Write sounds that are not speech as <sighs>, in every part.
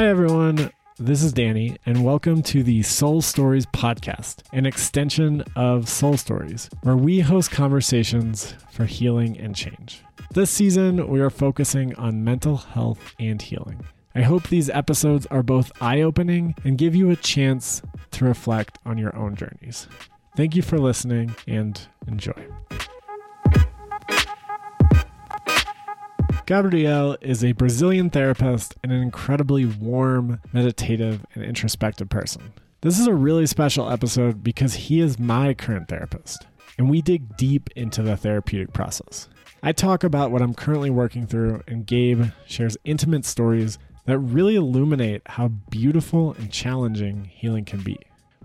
Hi, everyone. This is Danny, and welcome to the Soul Stories podcast, an extension of Soul Stories, where we host conversations for healing and change. This season, we are focusing on mental health and healing. I hope these episodes are both eye opening and give you a chance to reflect on your own journeys. Thank you for listening and enjoy. Gabriel is a Brazilian therapist and an incredibly warm, meditative, and introspective person. This is a really special episode because he is my current therapist, and we dig deep into the therapeutic process. I talk about what I'm currently working through, and Gabe shares intimate stories that really illuminate how beautiful and challenging healing can be.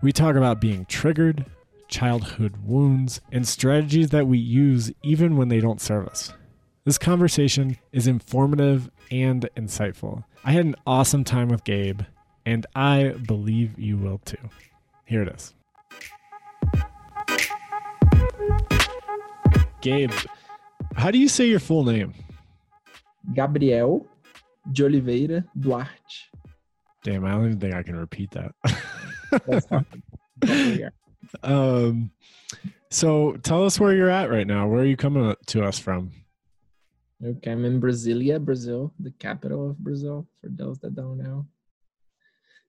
We talk about being triggered, childhood wounds, and strategies that we use even when they don't serve us. This conversation is informative and insightful. I had an awesome time with Gabe, and I believe you will too. Here it is. Gabe, how do you say your full name? Gabriel de Oliveira Duarte. Damn, I don't even think I can repeat that. That's fine. Yeah. <laughs> um, so tell us where you're at right now. Where are you coming to us from? Okay, I'm in Brasilia, Brazil, the capital of Brazil, for those that don't know.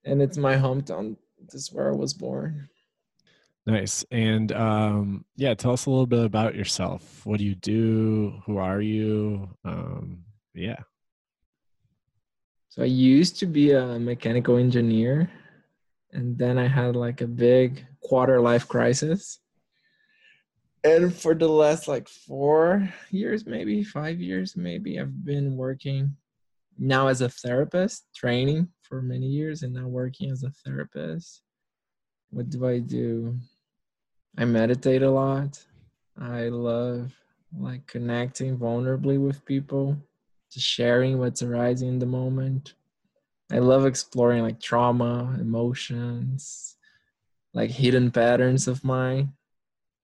And it's my hometown. This is where I was born. Nice. And um, yeah, tell us a little bit about yourself. What do you do? Who are you? Um, yeah. So I used to be a mechanical engineer, and then I had like a big quarter life crisis and for the last like four years maybe five years maybe i've been working now as a therapist training for many years and now working as a therapist. What do i do? I meditate a lot. I love like connecting vulnerably with people just sharing what's arising in the moment. I love exploring like trauma emotions like hidden patterns of mine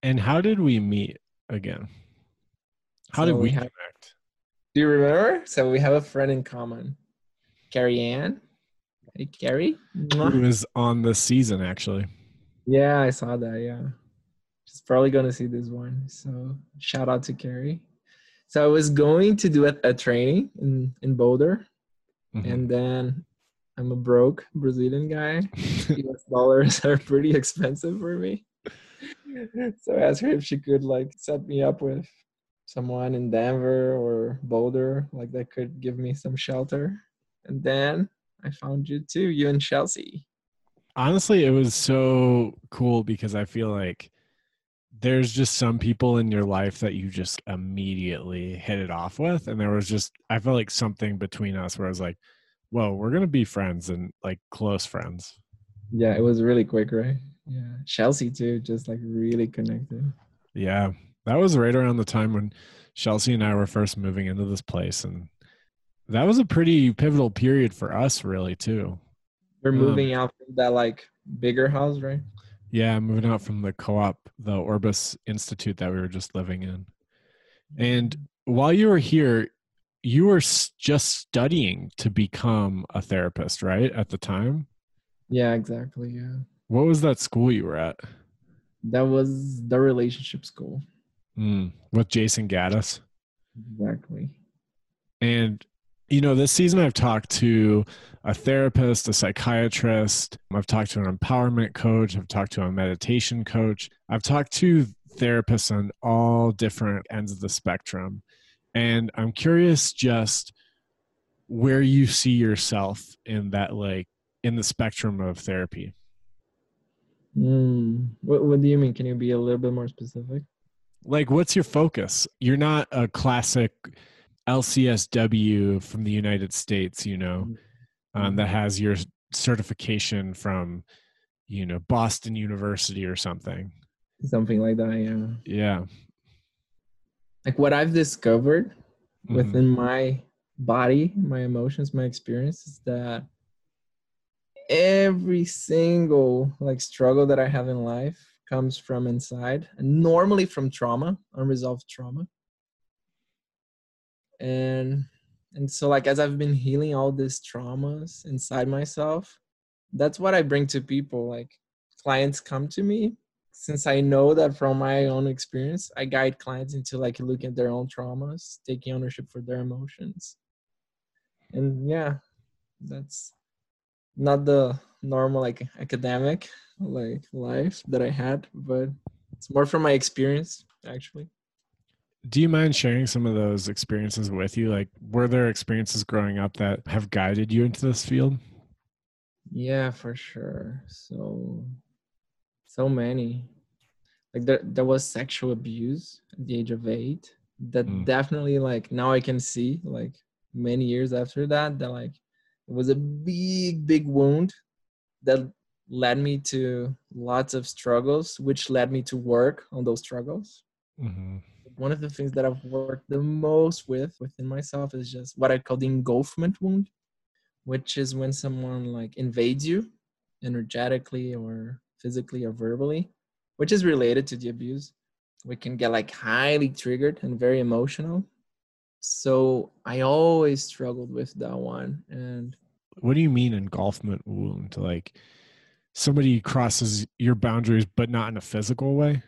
And how did we meet again? How So did we we have- connect? Do you remember? So we have a friend in common, Carrie Ann. Hey, Carrie. Who was on the season actually? Yeah, I saw that. Yeah, she's probably gonna see this one. So shout out to Carrie. So I was going to do a, a training in in Boulder, Mhm. and then I'm a broke Brazilian guy. <laughs> US dollars are pretty expensive for me. So I asked her if she could like set me up with someone in Denver or Boulder, like that could give me some shelter. And then I found you too, you and Chelsea. Honestly, it was so cool because I feel like there's just some people in your life that you just immediately hit it off with. And there was just, I felt like something between us where I was like, whoa, we're going to be friends and like close friends. Yeah, it was really quick, right? Yeah. Chelsea too, just like really connected. Yeah. That was right around the time when Chelsea and I were first moving into this place. And that was a pretty pivotal period for us, really, too. We're Um, moving out from that like bigger house, right? Yeah, moving out from the co op, the Orbis Institute that we were just living in. And while you were here, you were just studying to become a therapist, right? At the time. yeah, exactly. Yeah. What was that school you were at? That was the relationship school. Mm, with Jayson Gaddis. Exactly. And, you know, this season I've talked to a therapist, a psychiatrist, I've talked to an empowerment coach, I've talked to a meditation coach, I've talked to therapists on all different ends of the spectrum. And I'm curious just where you see yourself in that, like, in the spectrum of therapy. Mm. What What do you mean? Can you be a little bit more specific? Like, what's your focus? You're not a classic LCSW from the United States, you know. um, that has your certification from you know boston university or something Something like that. Yeah. yeah Like what I've discovered Mhm. within my body, my emotions, my experience is that every single like struggle that I have in life comes from inside, and normally from trauma, unresolved trauma. And and so like as i've been healing all these traumas inside myself that's what i bring to people like clients come to me since i know that from my own experience i guide clients into like looking at their own traumas taking ownership for their emotions and yeah that's not the normal like academic like life that i had but it's more from my experience actually. Do you mind sharing some of those experiences with you? Like were there experiences growing up that have guided you into this field? Yeah for sure. So so many. Like there, there was sexual abuse at the age of eight that mm. definitely like now i can see like many years after that that like it was a big big wound that led me to lots of struggles which led me to work on those struggles. Mm-hmm. one of the things that i've worked the most with within myself is just what i call the engulfment wound which is when someone like invades you energetically or physically or verbally which is related to the abuse. We can get like highly triggered and very emotional so i always struggled with that one and what do you mean engulfment wound like somebody crosses your boundaries but not in a physical way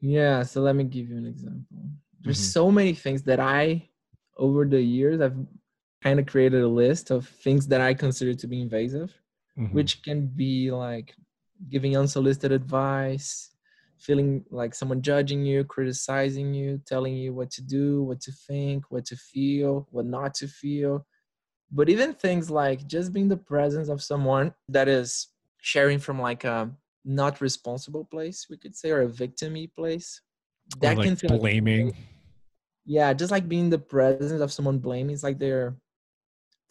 yeah so let me give you an example there's mm-hmm. so many things that i over the years i've kind of created a list of things that i consider to be invasive mm-hmm. which can be like giving unsolicited advice feeling like someone judging you, criticizing you, telling you what to do, what to think, what to feel, what not to feel. But even things like just being the presence of someone that is sharing from like a not responsible place, we could say, or a victimy place. That like can feel blaming. Like, yeah, just like being the presence of someone blaming. It's like they're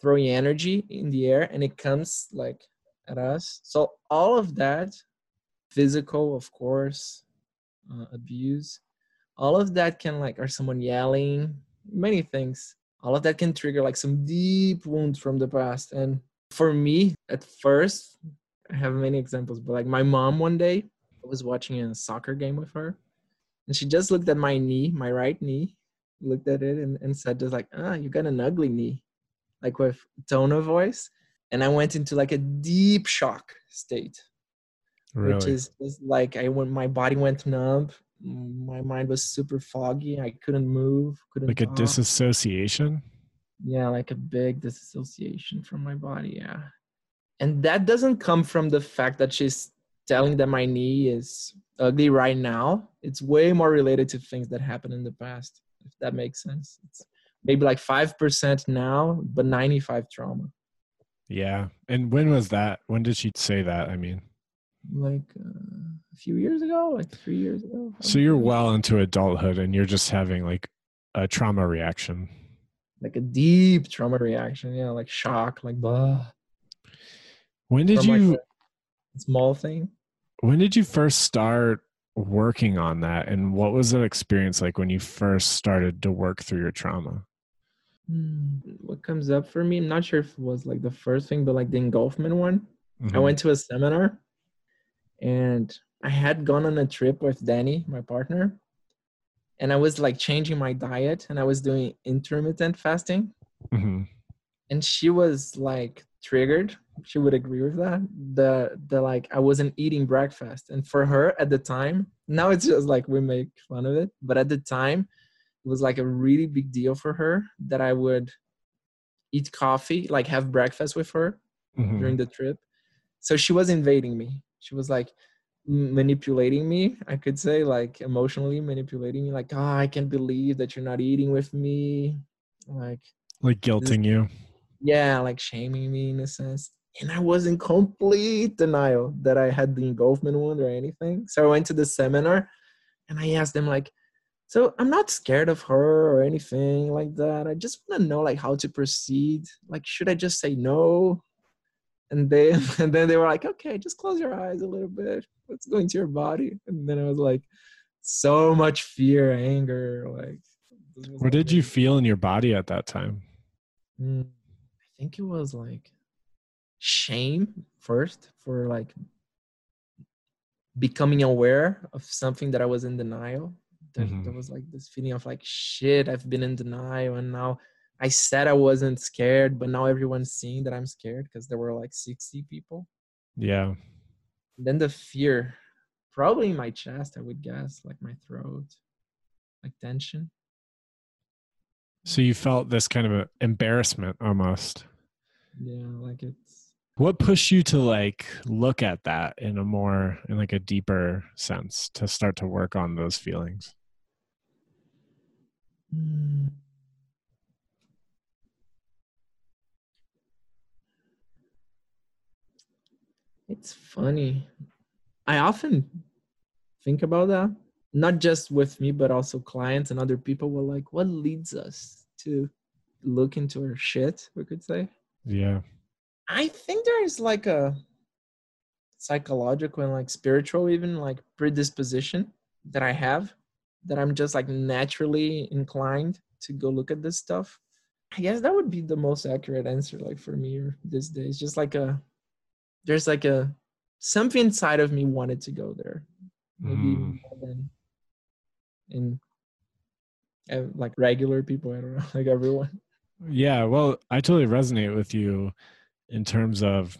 throwing energy in the air and it comes like at us. So all of that physical, of course, uh, abuse. All of that can like, or someone yelling, many things. All of that can trigger like some deep wounds from the past. And for me, at first, I have many examples, but like my mom one day, I was watching a soccer game with her, and she just looked at my knee, my right knee, looked at it and, and said just like, ah, you got an ugly knee, like with tone of voice. And I went into like a deep shock state really? which is, is like I when my body went numb, my mind was super foggy. I couldn't move, couldn't like talk. a disassociation. Yeah, like a big disassociation from my body. Yeah, and that doesn't come from the fact that she's telling that my knee is ugly right now. It's way more related to things that happened in the past. If that makes sense, it's maybe like five percent now, but ninety-five trauma. Yeah, and when was that? When did she say that? I mean like uh, a few years ago, like three years ago. So you're well into adulthood and you're just having like a trauma reaction. Like a deep trauma reaction, yeah, like shock, like blah. When did From you like small thing? When did you first start working on that and what was that experience like when you first started to work through your trauma? Hmm, what comes up for me, I'm not sure if it was like the first thing, but like the engulfment one. Mm-hmm. I went to a seminar and I had gone on a trip with Danny, my partner, and I was like changing my diet and I was doing intermittent fasting. Mm-hmm. And she was like triggered. She would agree with that. The the like I wasn't eating breakfast, and for her at the time, now it's just like we make fun of it, but at the time, it was like a really big deal for her that I would eat coffee, like have breakfast with her mm-hmm. during the trip. So she was invading me she was like manipulating me i could say like emotionally manipulating me like oh i can't believe that you're not eating with me like like guilting this, you? Yeah like shaming me in a sense. And i was in complete denial that i had the engulfment wound or anything. So i went to the seminar and i asked them like so i'm not scared of her or anything like that. I just want to know like how to proceed. Like should i just say no and they <laughs> and then they were like okay just close your eyes a little bit. Let's go into your body? And then i was like so much fear anger like what did you feel in your body at that time? Mm, i think it was like shame first for like becoming aware of something that i was in denial. There, mm-hmm. there was like this feeling of like shit i've been in denial and now I said I wasn't scared, but now everyone's seeing that I'm scared because there were like 60 people. Yeah. And then the fear, probably in my chest, I would guess, like my throat, like tension. So you felt this kind of a embarrassment almost. Yeah, like it's What pushed you to like look at that in a more in like a deeper sense to start to work on those feelings? Mm. It's funny. I often think about that, not just with me, but also clients and other people were like, what leads us to look into our shit, we could say? Yeah. I think there is like a psychological and like spiritual, even like predisposition that I have that I'm just like naturally inclined to go look at this stuff. I guess that would be the most accurate answer, like for me or these days. Just like a there's like a something inside of me wanted to go there maybe Mm. more than in uh, like regular people i don't know <laughs> like everyone Yeah, well, I totally resonate with you in terms of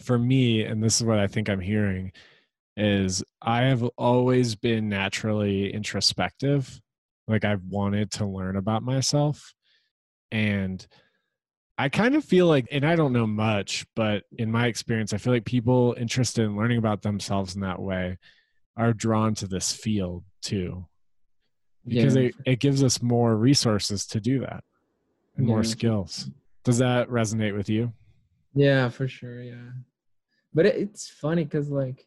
for me, and this is what I think I'm hearing, is I have always been naturally introspective. Like I've wanted to learn about myself. And I kind of feel like, and I don't know much, but in my experience, I feel like people interested in learning about themselves in that way are drawn to this field too because Yeah. it, it gives us more resources to do that and more skills. Does that resonate with you? Yeah, for sure. Yeah. But it- it's funny because, like,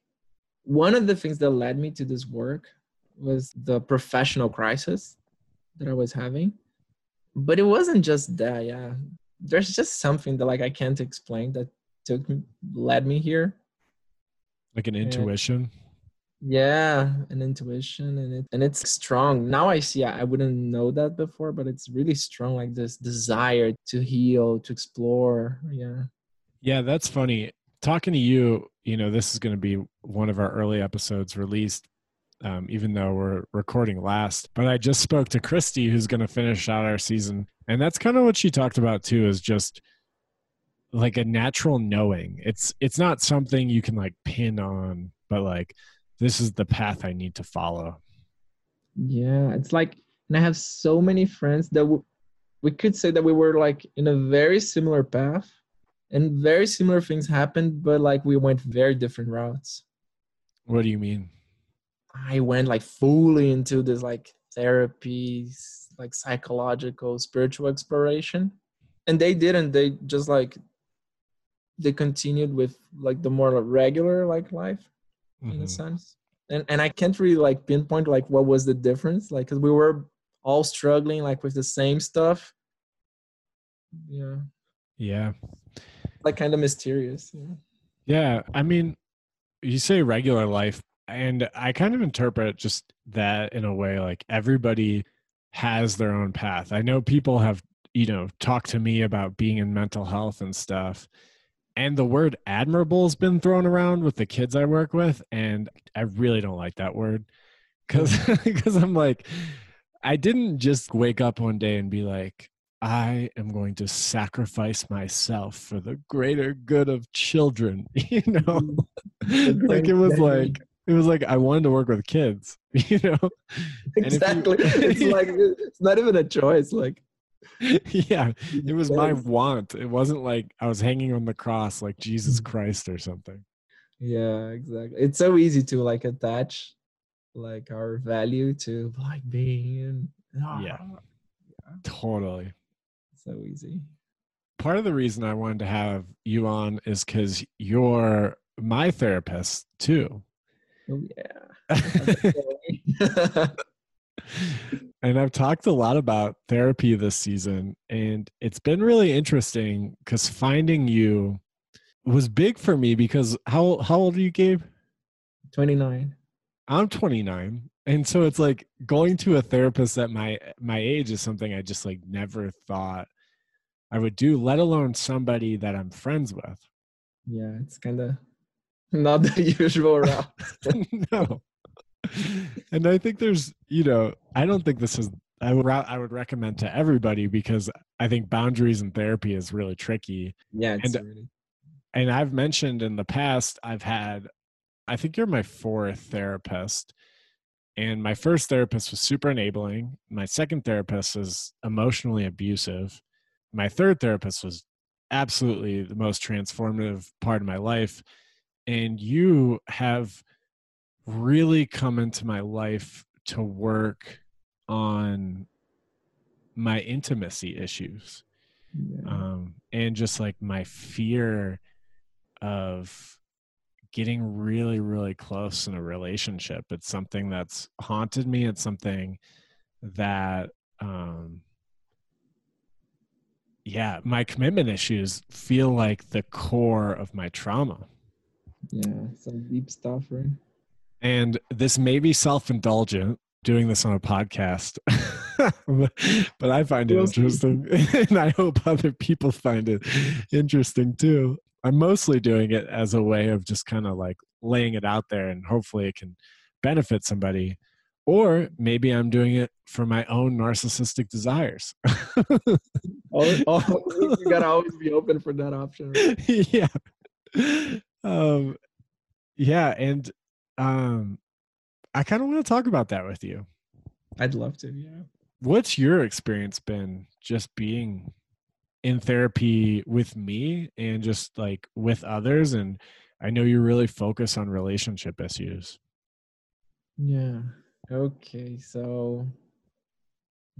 one of the things that led me to this work was the professional crisis that I was having. But it wasn't just that. Yeah. There's just something that, like, I can't explain that took me, led me here. Like an intuition? Yeah, an intuition and it and it's strong. Now I see I wouldn't know that before, but it's really strong like this desire to heal, to explore. Yeah. Yeah, that's funny. Talking to you, you know, this is going to be one of our early episodes released, um, even though we're recording last. But I just spoke to Christy, who's going to finish out our season. And that's kind of what she talked about too, is just like a natural knowing. It's it's not something you can like pin on, but like this is the path I need to follow. Yeah, it's like, and I have so many friends that w- we could say that we were like in a very similar path and very similar things happened, but like we went very different routes. What do you mean? I went like fully into this like therapies, like psychological, spiritual exploration. And they didn't, they just like, they continued with like the more regular like life in a Mhm. sense and and i can't really like pinpoint like what was the difference like because we were all struggling like with the same stuff yeah Yeah. like kind of mysterious yeah. Yeah, I mean, you say regular life, and I kind of interpret just that in a way like everybody has their own path. I know people have, you know, talked to me about being in mental health and stuff. And the word admirable has been thrown around with the kids I work with, and I really don't like that word because because <laughs> I'm like, I didn't just wake up one day and be like, I am going to sacrifice myself for the greater good of children. <laughs> You know, mm-hmm. <laughs> like it was like it was like I wanted to work with kids. <laughs> You know, if you- exactly it's <laughs> like it's not even a choice like yeah, it was my want. It wasn't like I was hanging on the cross like Jesus Mhm. Christ or something. yeah exactly it's so easy to like attach like our value to like being Yeah. Totally. so easy Part of the reason I wanted to have you on is because you're my therapist too. Oh yeah <laughs> and I've talked a lot about therapy this season, and it's been really interesting because finding you was big for me. Because how how old are you, Gabe? 29 I'm 29, and so it's like going to a therapist at my my age is something I just like never thought I would do, let alone somebody that I'm friends with. yeah it's kind of <laughs> not the usual <laughs> route no. And I think there's, you know, I don't think this is I would I would recommend to everybody because I think boundaries in therapy is really tricky. Yeah, and really... and I've mentioned in the past I've had I think you're my fourth therapist. And my first therapist was super enabling. My second therapist was emotionally abusive. My third therapist was absolutely the most transformative part of my life. And you have really come into my life to work on my intimacy issues yeah. um, and just like my fear of getting really really close in a relationship. It's something that's haunted me. It's something that um yeah my commitment issues feel like the core of my trauma yeah some deep stuff right and this may be self-indulgent doing this on a podcast, <laughs> but I find it interesting. <laughs> and I hope other people find it interesting too. I'm mostly doing it as a way of just kind of like laying it out there and hopefully it can benefit somebody. Or maybe I'm doing it for my own narcissistic desires. oh, <laughs> oh, you gotta always be open for that option. Right? yeah. Um, yeah. And um, I kind of want to talk about that with you. I'd love to. Yeah. What's your experience been just being in therapy with me and just like with others? And I know you really focus on relationship issues. Yeah. Okay. So,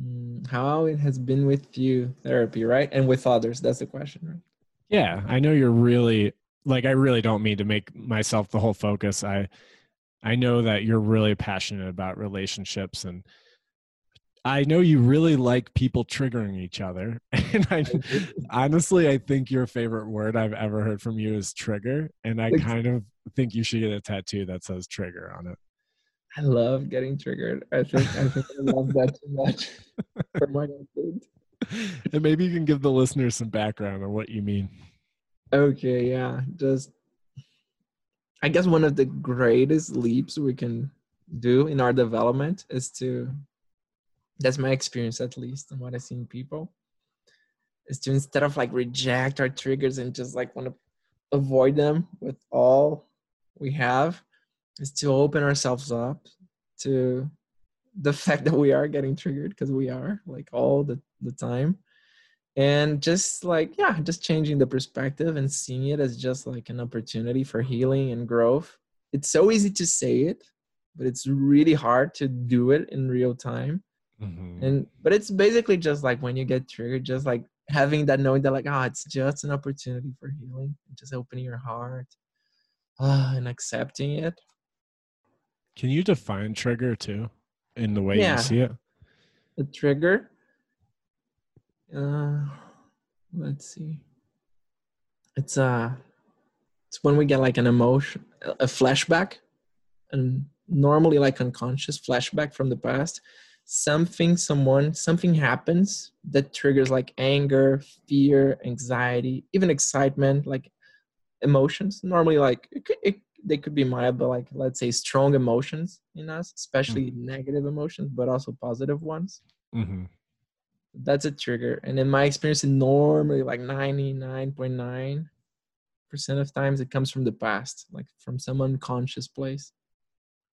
mm, how it has been with you therapy, right? And with others. That's the question, right? Yeah. I know you're really like, I really don't mean to make myself the whole focus. I, I know that you're really passionate about relationships and I know you really like people triggering each other. <laughs> And I honestly I think your favorite word I've ever heard from you is trigger. And I kind of think you should get a tattoo that says trigger on it. I love getting triggered. I think I think I love that too much <laughs> for my own And maybe you can give the listeners some background on what you mean. Okay, yeah. Just I guess one of the greatest leaps we can do in our development is to that's my experience at least and what I see in people is to instead of like reject our triggers and just like want to avoid them with all we have is to open ourselves up to the <laughs> fact that we are getting triggered because we are like all the, the time and just like yeah just changing the perspective and seeing it as just like an opportunity for healing and growth. It's so easy to say it but it's really hard to do it in real time. Mm-hmm. and but it's basically just like when you get triggered just like having that knowing that like oh it's just an opportunity for healing just opening your heart uh, and accepting it. Can you define trigger too in the way yeah. you see it? A trigger uh, let's see. It's uh, it's when we get like an emotion, a flashback, and normally like unconscious flashback from the past. Something, someone, something happens that triggers like anger, fear, anxiety, even excitement, like emotions. Normally, like it could, it, they could be mild, but like let's say strong emotions in us, especially mm-hmm. negative emotions, but also positive ones. Mm-hmm that's a trigger. And in my experience, normally like 99.9% of times it comes from the past, like from some unconscious place.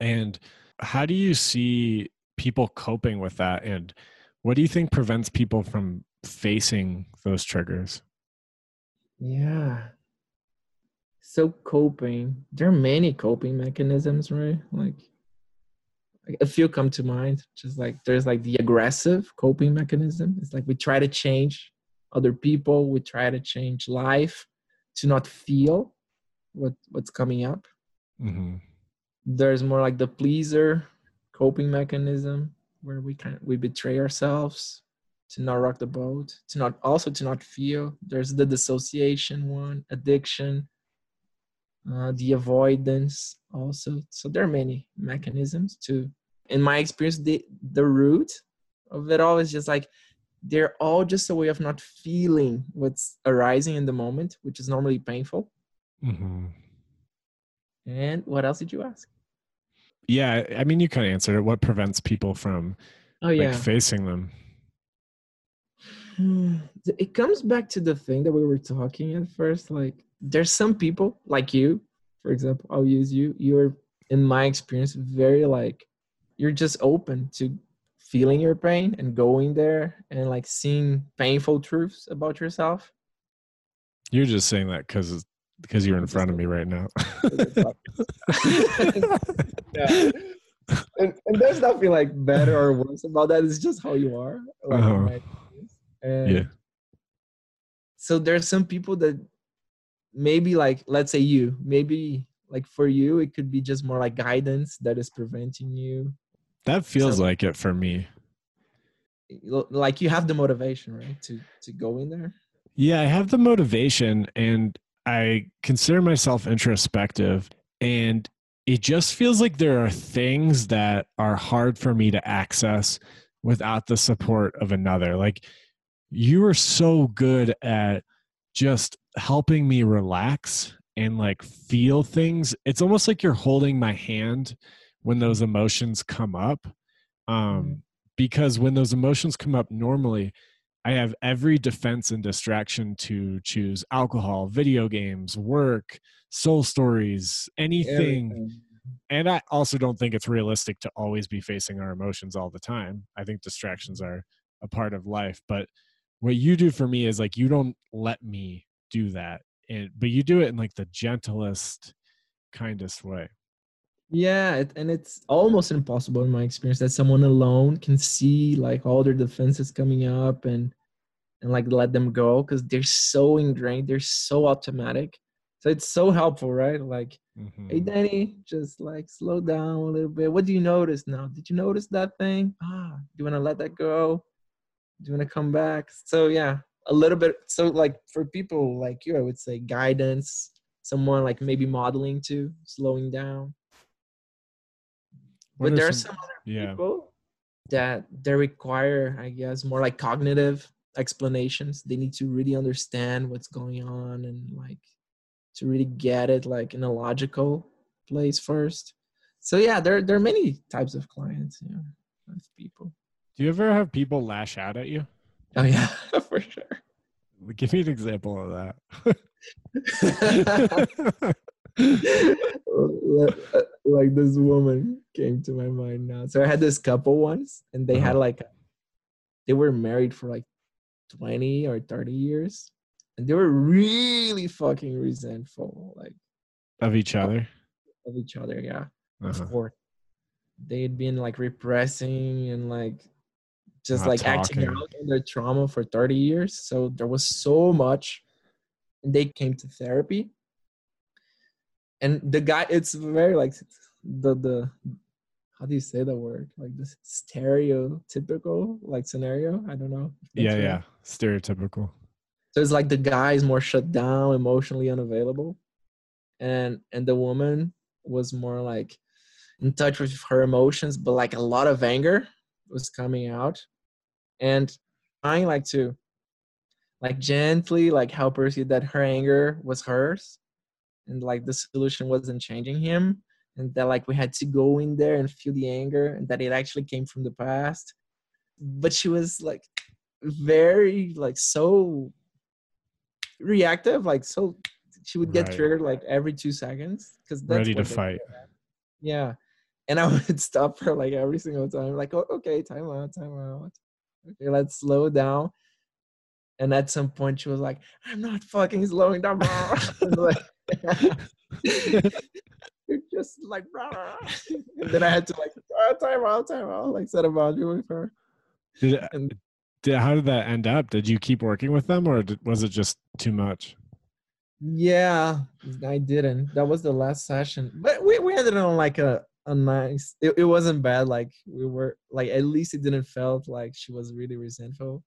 And how do you see people coping with that? And what do you think prevents people from facing those triggers? Yeah. So coping, there are many coping mechanisms, right? Like a few come to mind just like there's like the aggressive coping mechanism. It's like we try to change other people. We try to change life to not feel what what's coming up. Mm-hmm. there's more like the pleaser coping mechanism where we kind of we betray ourselves to not rock the boat to not also to not feel. There's the dissociation one addiction uh, the avoidance also so there are many mechanisms to in my experience the the root of it all is just like they're all just a way of not feeling what's arising in the moment which is normally painful mm-hmm. and what else did you ask yeah i mean you kind of answered it what prevents people from Oh yeah. Like facing them. It comes back to the thing that we were talking at first. Like there's some people like you, for example, I'll use you. You're in my experience very like you're just open to feeling your pain and going there and like seeing painful truths about yourself. You're just saying that because because you're in front of me right now. <laughs> yeah. And, and, there's nothing like better or worse about that. It's just how you are. Like, uh-huh. and yeah. So there's some people that maybe like let's say you maybe like for you it could be just more like guidance that is preventing you. That feels so, like it for me. Like you have the motivation right to to go in there? Yeah i have the motivation and i consider myself introspective and it just feels like there are things that are hard for me to access without the support of another. Like you are so good at just helping me relax and like feel things it's almost like you're holding my hand when those emotions come up um mm-hmm. because when those emotions come up normally i have every defense and distraction to choose alcohol video games work soul stories anything Everything. and i also don't think it's realistic to always be facing our emotions all the time i think distractions are a part of life but what you do for me is like you don't let me do that and but you do it in like the gentlest kindest way. Yeah it, and it's almost impossible in my experience that someone alone can see like all their defenses coming up and and like let them go because they're so ingrained they're so automatic. So it's so helpful right? Like mm-hmm. hey danny just like slow down a little bit. What do you notice now? Did you notice that thing? Ah do you want to let that go? Do you want to come back? So yeah a little bit so like for people like you i would say guidance someone like maybe modeling to slowing down. What but there are some, some other yeah. people that they require i guess more like cognitive explanations. They need to really understand what's going on and like to really get it like in a logical place first. So yeah there, there are many types of clients yeah of people. Do you ever have people lash out at you Oh yeah, <laughs> for sure. Give me an example of that. <laughs> like this woman came to my mind now. So I had this couple once, and they uh-huh. had like they were married for like 20 or 30 years and they were really fucking resentful like of each other of each other yeah uh-huh. of course they had been like repressing and like just Not like talking. acting out on their trauma for 30 years. So there was so much. And they came to therapy. And the guy, it's very like the the how do you say the word? Like this stereotypical like scenario. I don't know. Yeah, right. yeah. Stereotypical. So it's like the guy is more shut down, emotionally unavailable. And and the woman was more like in touch with her emotions, but like a lot of anger was coming out and trying like to like gently like help her see that her anger was hers and like the solution wasn't changing him and that like we had to go in there and feel the anger and that it actually came from the past. But she was like very like so reactive like so she would get right. triggered like every two seconds because ready to fight. yeah. And i <laughs> would stop her like every single time like oh, okay time out time out okay, let's slow down. And at some point, she was like, "I'm not fucking slowing down, bro." <laughs> like, <laughs> You're just like, and then I had to like, oh, time out, time out, like set a boundary with her. Did and, did, how did that end up? Did you keep working with them, or did, was it just too much? Yeah, I didn't. That was the last session, but we, we ended on like a a nice it, it wasn't bad like we were like at least it didn't felt like she was really resentful.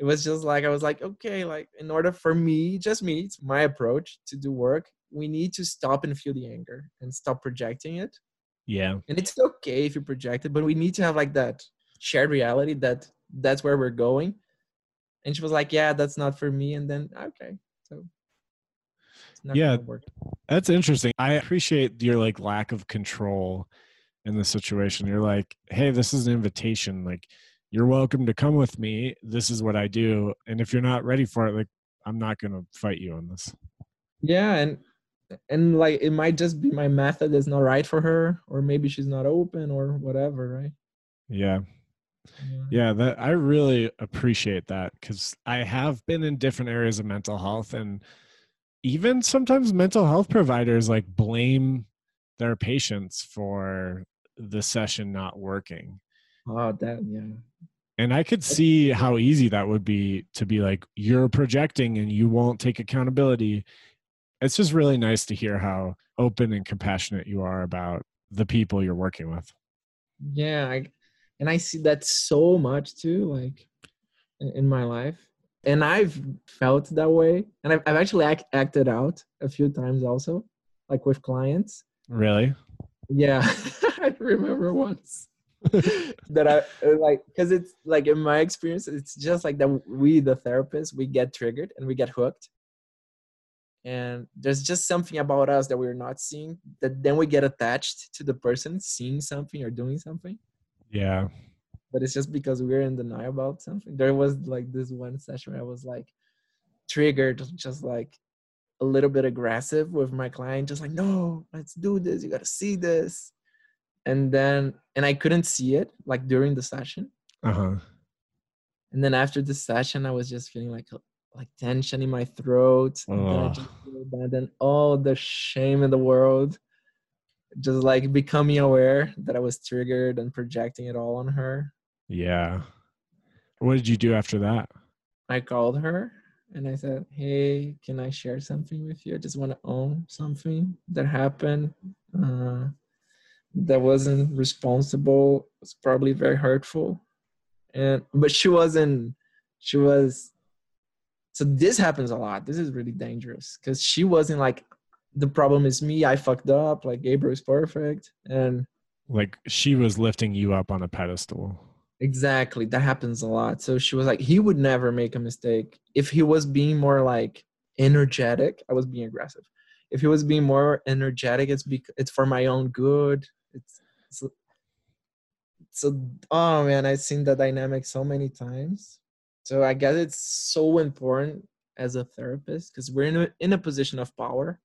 It was just like i was like okay like in order for me just me it's my approach to do work we need to stop and feel the anger and stop projecting it. Yeah. And it's okay if you project it but we need to have like that shared reality that that's where we're going. And she was like yeah that's not for me and then okay so yeah that's interesting i appreciate your like lack of control in the situation. You're like, hey, this is an invitation. Like, you're welcome to come with me. This is what I do. And if you're not ready for it, like, I'm not going to fight you on this. Yeah. And, and like, it might just be my method is not right for her, or maybe she's not open or whatever. Right. Yeah. Yeah. yeah, that I really appreciate that because I have been in different areas of mental health, and even sometimes mental health providers like blame their patients for the session not working. Oh, that yeah. And I could see how easy that would be to be like, you're projecting and you won't take accountability. It's just really nice to hear how open and compassionate you are about the people you're working with. Yeah, I, and I see that so much too, like in my life. And I've felt that way, and I've, I've actually act, acted out a few times also, like with clients. Really? Yeah, <laughs> I remember once <laughs> that I like because it's like in my experience, it's just like that. We, the therapists, we get triggered and we get hooked, and there's just something about us that we're not seeing that then we get attached to the person seeing something or doing something yeah. But it's just because we're in denial about something. There was like this one session where I was like triggered, just like a little bit aggressive with my client, just like, no, let's do this. You gotta see this. And then and I couldn't see it like during the session. Uh-huh. And then after the session, I was just feeling like like tension in my throat. Oh. And then all the shame in the world just like becoming aware that I was triggered and projecting it all on her. Yeah. What did you do after that? I called her and I said, Hey, can I share something with you? I just want to own something that happened uh, that wasn't responsible. It's probably very hurtful. And but she wasn't she was so this happens a lot. This is really dangerous because she wasn't like the problem is me. I fucked up. Like Gabriel's perfect, and like she was lifting you up on a pedestal. Exactly, that happens a lot. So she was like, he would never make a mistake if he was being more like energetic. I was being aggressive. If he was being more energetic, it's because it's for my own good. It's, it's so oh man, I've seen the dynamic so many times. So I guess it's so important as a therapist because we're in a, in a position of power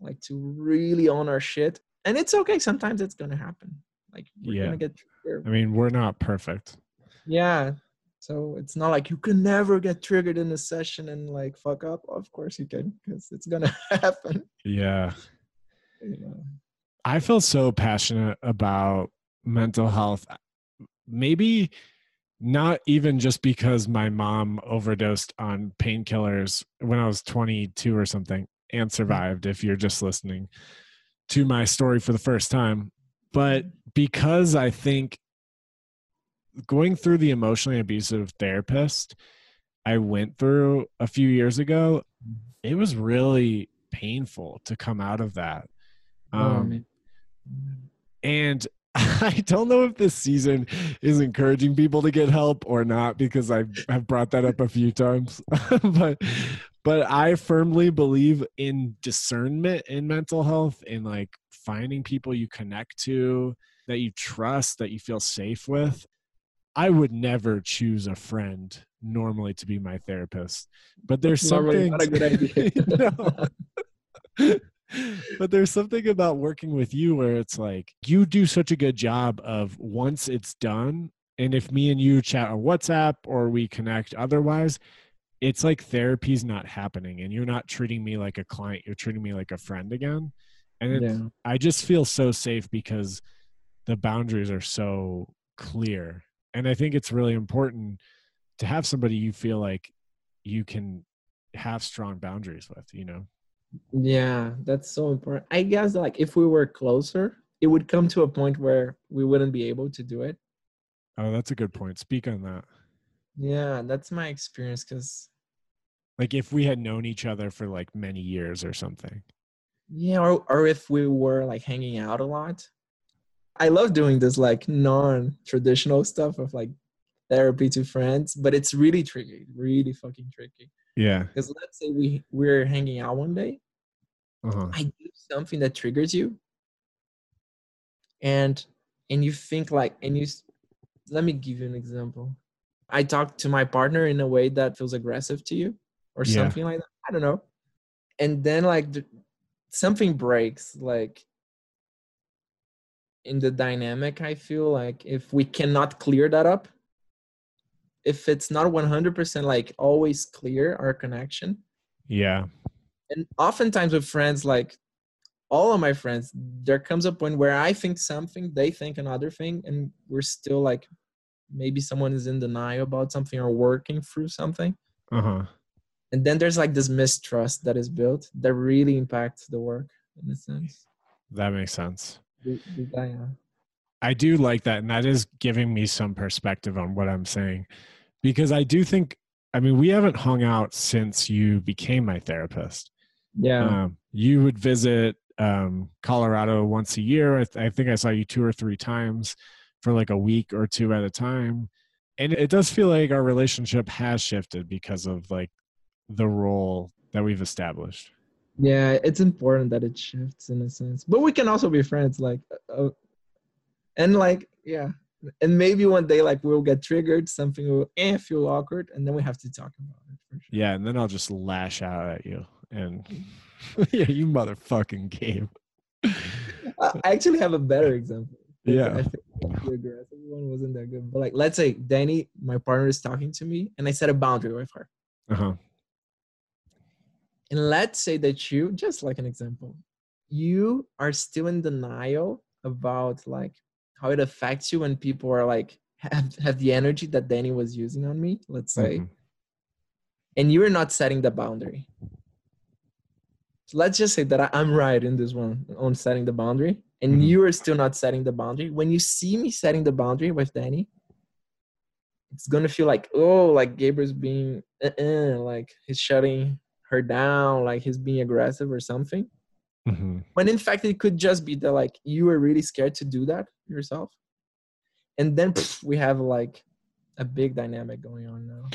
like to really own our shit. And it's okay. Sometimes it's gonna happen. Like we're yeah. gonna get triggered. I mean, we're not perfect. Yeah. So it's not like you can never get triggered in a session and like fuck up. Of course you can, because it's gonna <laughs> happen. Yeah. yeah. I feel so passionate about mental health. Maybe not even just because my mom overdosed on painkillers when I was 22 or something and mm-hmm. survived if you're just listening to my story for the first time. But because I think going through the emotionally abusive therapist I went through a few years ago, it was really painful to come out of that. Oh, um, and <laughs> I don't know if this season is encouraging people to get help or not because I have brought that up a few times. <laughs> but but I firmly believe in discernment in mental health and like finding people you connect to that you trust that you feel safe with. I would never choose a friend normally to be my therapist, but there's something. Not a good <laughs> idea. <laughs> but there's something about working with you where it's like you do such a good job of once it's done, and if me and you chat on WhatsApp or we connect otherwise, it's like therapy's not happening and you're not treating me like a client you're treating me like a friend again and yeah. i just feel so safe because the boundaries are so clear. And i think it's really important to have somebody you feel like you can have strong boundaries with you know? Yeah that's so important. I guess like if we were closer it would come to a point where we wouldn't be able to do it. Oh that's a good point. Speak on that. Yeah that's my experience because like if we had known each other for like many years or something. Yeah, or, or if we were like hanging out a lot. I love doing this like non-traditional stuff of like therapy to friends, but it's really tricky, really fucking tricky. Yeah. Because let's say we we're hanging out one day, uh-huh. I do something that triggers you, and and you think like and you let me give you an example i talk to my partner in a way that feels aggressive to you or Yeah. something like that i don't know and then like the, something breaks like in the dynamic i feel like if we cannot clear that up if it's not 100% like always clear our connection Yeah. and oftentimes with friends like all of my friends there comes a point where i think something they think another thing and we're still like maybe someone is in denial about something or working through something Uh huh. and then there's like this mistrust that is built that really impacts the work in a sense That makes sense. Do- do that, yeah. I do like that. And that is giving me some perspective on what I'm saying. Because I do think, I mean, we haven't hung out since you became my therapist. yeah Um, you would visit um, Colorado once a year. I, th- I think I saw you two or three times for like a week or two at a time. And it does feel like our relationship has shifted because of like the role that we've established. Yeah it's important that it shifts in a sense but we can also be friends like uh, and like yeah and maybe one day like we'll get triggered something will eh, feel awkward and then we have to talk about it for sure Yeah. And then I'll just lash out at you. And <laughs> <laughs> yeah, you motherfucking game. I actually have a better example. Yeah. I think the aggressive one wasn't that good. But like, let's say Danny, my partner, is talking to me, and I set a boundary with her. Uh huh. And let's say that you, just like an example, you are still in denial about like how it affects you when people are like have have the energy that Danny was using on me. Let's say, Mhm. and you are not setting the boundary. So let's just say that I'm right in this one on setting the boundary, and Mhm. you are still not setting the boundary. When you see me setting the boundary with Danny, it's gonna feel like oh, like Gabriel's being uh-uh, like he's shutting her down, like he's being aggressive or something. Mhm. When in fact it could just be that like you were really scared to do that yourself, and then pff, we have like a big dynamic going on now.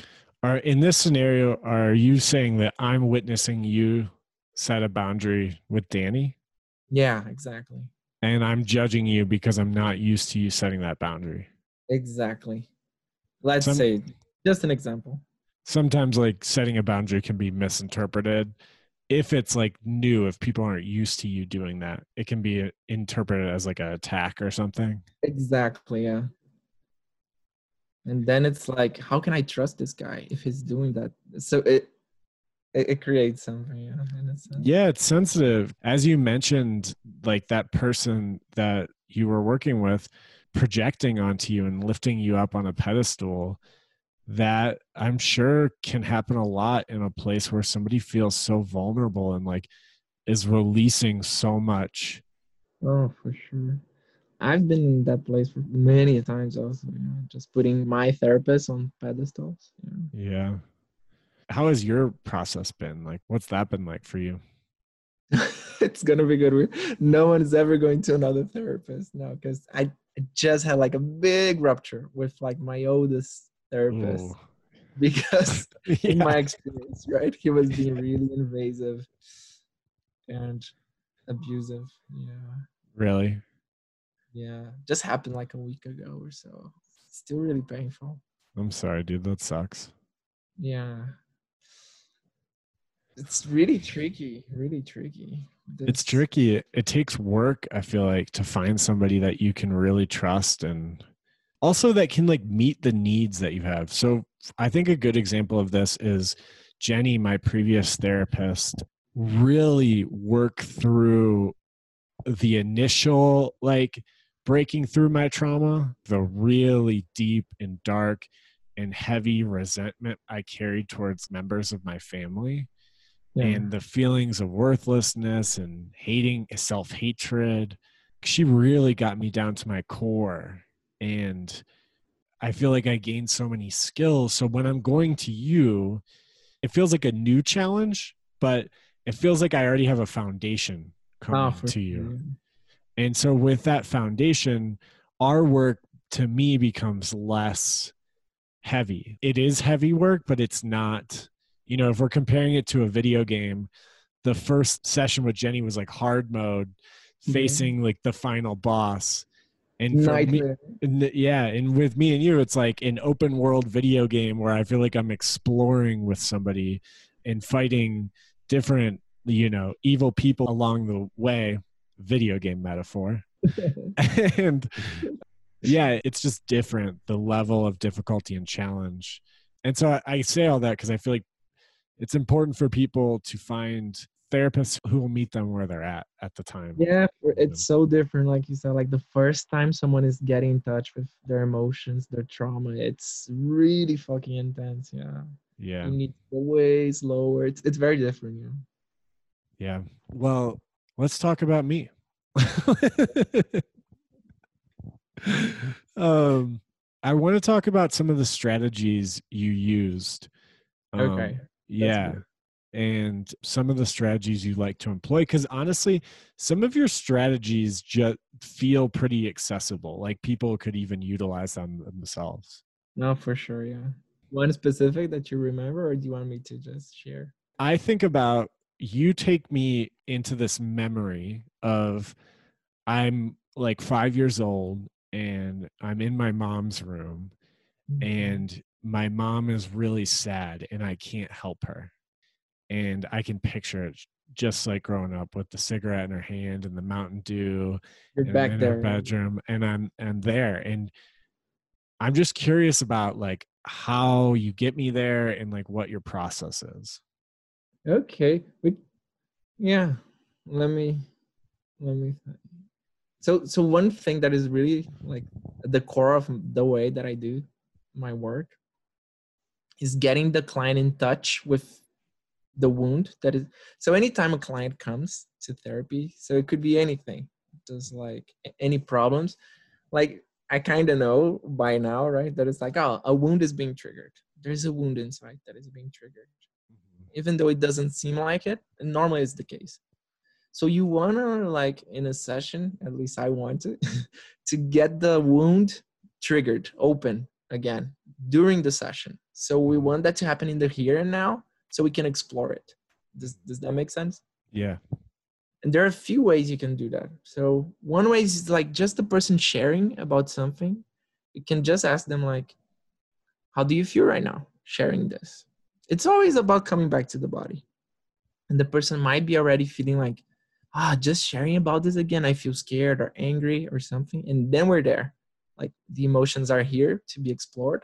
Are in this scenario, are you saying that I'm witnessing you set a boundary with Danny Yeah, exactly. and I'm judging you because I'm not used to you setting that boundary? Exactly. Let's Some- say just an example. Sometimes like setting a boundary can be misinterpreted. If it's like new, if people aren't used to you doing that, it can be uh, interpreted as like an attack or something. Exactly, yeah. And then it's like, how can I trust this guy if he's doing that? So it it, it creates something, yeah. In a sense. Yeah, it's sensitive. As you mentioned, like that person that you were working with projecting onto you and lifting you up on a pedestal, that I'm sure can happen a lot in a place where somebody feels so vulnerable and like is releasing so much. Oh, for sure. I've been in that place for many times also, yeah. Just putting my therapist on pedestals. Yeah. Yeah. How has your process been? Like, what's that been like for you? <laughs> it's gonna be good. We- No one is ever going to another therapist now because I just had like a big rupture with like my oldest therapist Ooh. <laughs> because <laughs> in my experience, right, he was being really invasive and abusive. Yeah, Really? yeah, just happened like a week ago or so. Still really painful. I'm sorry, dude. That sucks. Yeah. It's really tricky, really tricky. it's tricky it, it takes work i feel like to find somebody that you can really trust and also that can like meet the needs that you have so i think a good example of this is jenny my previous therapist really work through the initial like breaking through my trauma the really deep and dark and heavy resentment i carried towards members of my family Yeah. and the feelings of worthlessness and hating self hatred. She really got me down to my core. And I feel like I gained so many skills. So when I'm going to you, it feels like a new challenge, but it feels like I already have a foundation coming Oh, to you. And so with that foundation, our work to me becomes less heavy. It is heavy work, but it's not, you know, if we're comparing it to a video game, the first session with Jenny was like hard mode Yeah. facing like the final boss. And for me, Nightmare. and yeah, and with me and you, it's like an open world video game where I feel like I'm exploring with somebody and fighting different, you know, evil people along the way. Video game metaphor. <laughs> <laughs> and yeah, it's just different the level of difficulty and challenge. And so I, I say all that because I feel like it's important for people to find therapists who will meet them where they're at at the time. yeah, it's so different. Like you said, like the first time someone is getting in touch with their emotions, their trauma, it's really fucking intense. Yeah. Yeah. You need to go way slower. It's it's very different. Yeah. Yeah. Well, let's talk about me. <laughs> um, I want to talk about some of the strategies you used. Um, Okay. Yeah. good. And some of the strategies you like to employ. Because honestly, some of your strategies just feel pretty accessible. Like people could even utilize them themselves. No, for sure. Yeah. One specific that you remember, or do you want me to just share? I think about you take me into this memory of I'm like five years old and I'm in my mom's room mm-hmm. and my mom is really sad and I can't help her. And I can picture it just like growing up with the cigarette in her hand and the Mountain Dew You're back in there. her bedroom and I'm I'm there and I'm just curious about like how you get me there and like what your process is. Okay. We, yeah. Let me. Let me. So so one thing that is really like the core of the way that I do my work is getting the client in touch with the wound that is so anytime a client comes to therapy so it could be anything just like any problems like i kind of know by now right that it's like oh a wound is being triggered. There's a wound inside that is being triggered. Mm-hmm. Even though it doesn't seem like it normally it's the case. So you want to like in a session at least i want to <laughs> to get the wound triggered open again during the session. So we want that to happen in the here and now so we can explore it. Does, does that make sense? Yeah. and there are a few ways you can do that. So one way is like just the person sharing about something. You can just ask them like how do you feel right now sharing this? It's always about coming back to the body. And the person might be already feeling like ah just sharing about this again i feel scared or angry or something. And then we're there. Like the emotions are here to be explored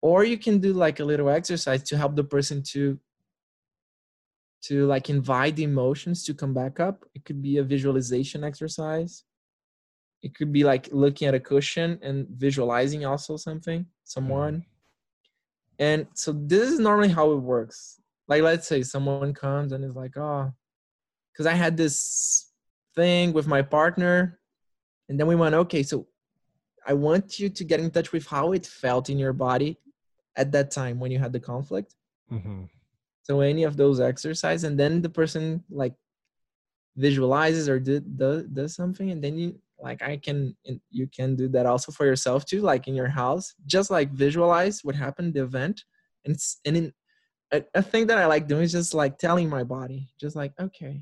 or you can do like a little exercise to help the person to to like invite the emotions to come back up. It could be a visualization exercise. It could be like looking at a cushion and visualizing also something someone. Mm-hmm. And so this is normally how it works. Like let's say someone comes and is like oh because i had this thing with my partner and then we went okay so i want you to get in touch with how it felt in your body at that time when you had the conflict? Hmm so any of those exercise and then the person like visualizes or did does, does something and then you like i can you can do that also for yourself too like in your house just like visualize what happened the event and it's and in a, a thing that i like doing is just like telling my body just like okay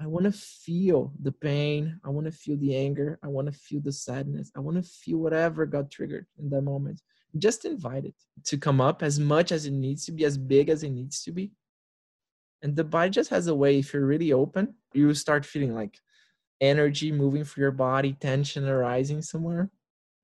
i want to feel the pain i want to feel the anger i want to feel the sadness i want to feel whatever got triggered in that moment just invite it to come up as much as it needs to be as big as it needs to be. And the body just has a way if you're really open you start feeling like energy moving through your body tension arising somewhere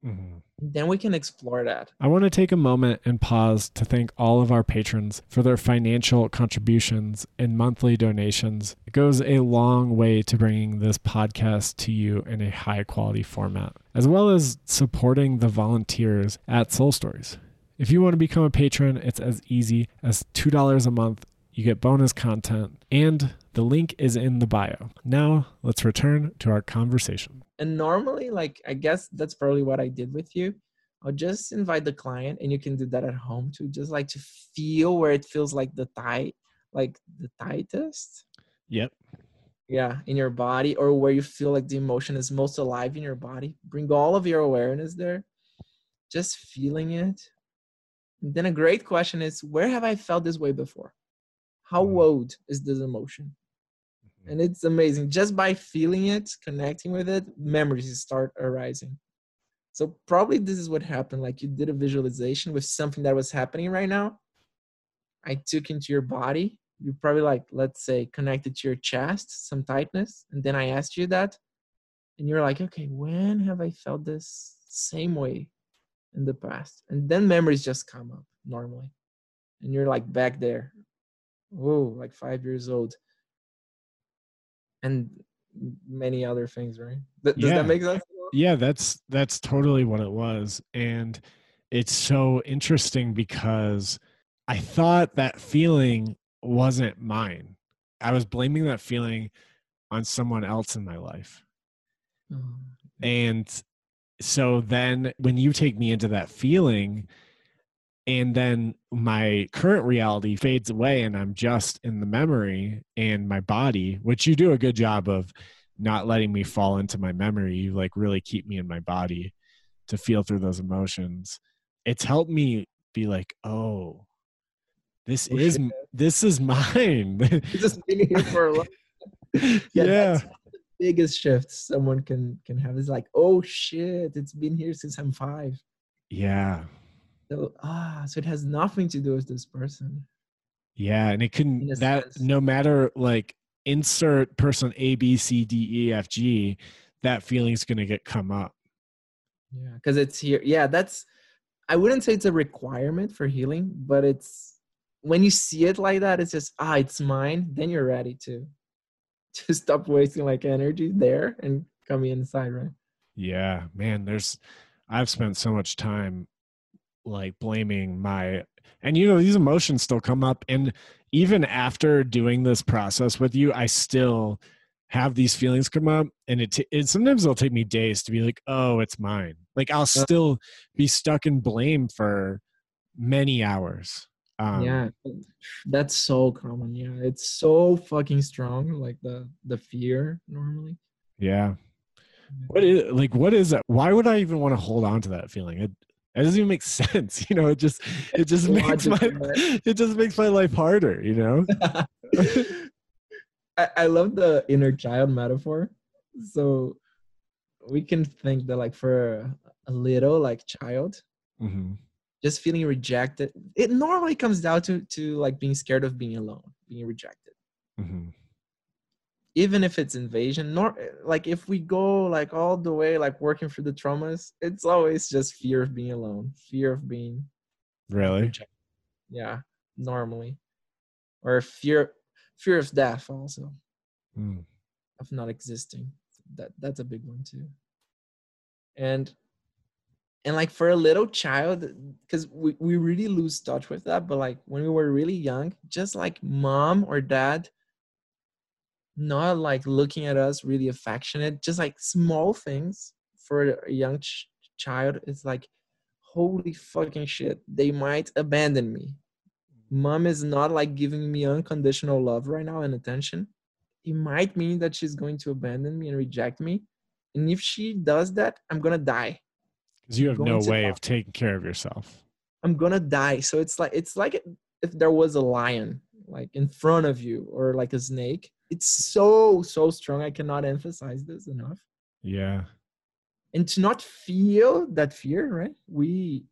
hmm then we can explore that I want to take a moment and pause to thank all of our patrons for their financial contributions and monthly donations. It goes a long way to bringing this podcast to you in a high quality format, as well as supporting the volunteers at Soul Stories. If you want to become a patron, it's as easy as $2 a month. You get bonus content, and the link is in the bio. Now, let's return to our conversation. and normally like i guess that's probably what i did with you i'll just invite the client and you can do that at home too just like to feel where it feels like the tight like the tightest Yep. yeah in your body or where you feel like the emotion is most alive in your body bring all of your awareness there just feeling it and then a great question is where have i felt this way before how Mhm. old is this emotion? And it's amazing. Just by feeling it connecting with it memories start arising. So probably this is what happened. Like you did a visualization with something that was happening right now. I took into your body. You probably like let's say connected to your chest some tightness and then i asked you that. And you're like okay when have i felt this same way in the past? And then memories just come up normally. And you're like back there whoa like five years old. And many other things right? Th- does Yeah. that make sense? Yeah that's that's totally what it was. And it's so interesting because i thought that feeling wasn't mine. I was blaming that feeling on someone else in my life. Oh, and so then when you take me into that feeling and then my current reality fades away and i'm just in the memory and my body which you do a good job of not letting me fall into my memory. You like really keep me in my body to feel through those emotions. It's helped me be like oh this Oh, is shit. this is mine. It's just been here for a long <laughs> yeah, that's the biggest shift someone can can have is like oh shit it's been here since i'm five. Yeah so ah so it has nothing to do with this person Yeah, and it can that sense. no matter like insert person A B C D E F G, that feeling's gonna get come up. yeah because it's here yeah that's i wouldn't say it's a requirement for healing but it's when you see it like that it's just ah it's mine then you're ready to <laughs> to stop wasting like energy there and come inside right Yeah, man, there's I've spent so much time like blaming my and you know these emotions still come up and even after doing this process with you, I still have these feelings come up and it, t- it sometimes it'll take me days to be like, "Oh, it's mine." Like I'll still be stuck in blame for many hours. Um, yeah that's so common yeah it's so fucking strong like the the fear normally Yeah. What is like what is it? Why would I even want to hold on to that feeling? It it doesn't even make sense. <laughs> You know, it just it just makes my <laughs> it just makes my life harder, you know? <laughs> I, I love the inner child metaphor. So we can think that like for a, little like child, hmm just feeling rejected, it normally comes down to to like being scared of being alone, being rejected. hmm Even if it's invasion, nor like if we go like all the way like working through the traumas, it's always just fear of being alone, fear of being Really? rejected. Yeah, normally. Or fear fear of death also. Mm. of not existing that that's a big one too and and like for a little child because we, we really lose touch with that but like when we were really young just like mom or dad not like looking at us really affectionate just like small things for a young ch- child it's like holy fucking shit they might abandon me mom is not like giving me unconditional love right now and attention it might mean that she's going to abandon me and reject me. And if she does that, I'm gonna die. Because you have no way die. of taking care of yourself. I'm gonna die. So it's like it's like if there was a lion like in front of you or like a snake. It's so so strong. I cannot emphasize this enough. Yeah. And to not feel that fear, right? We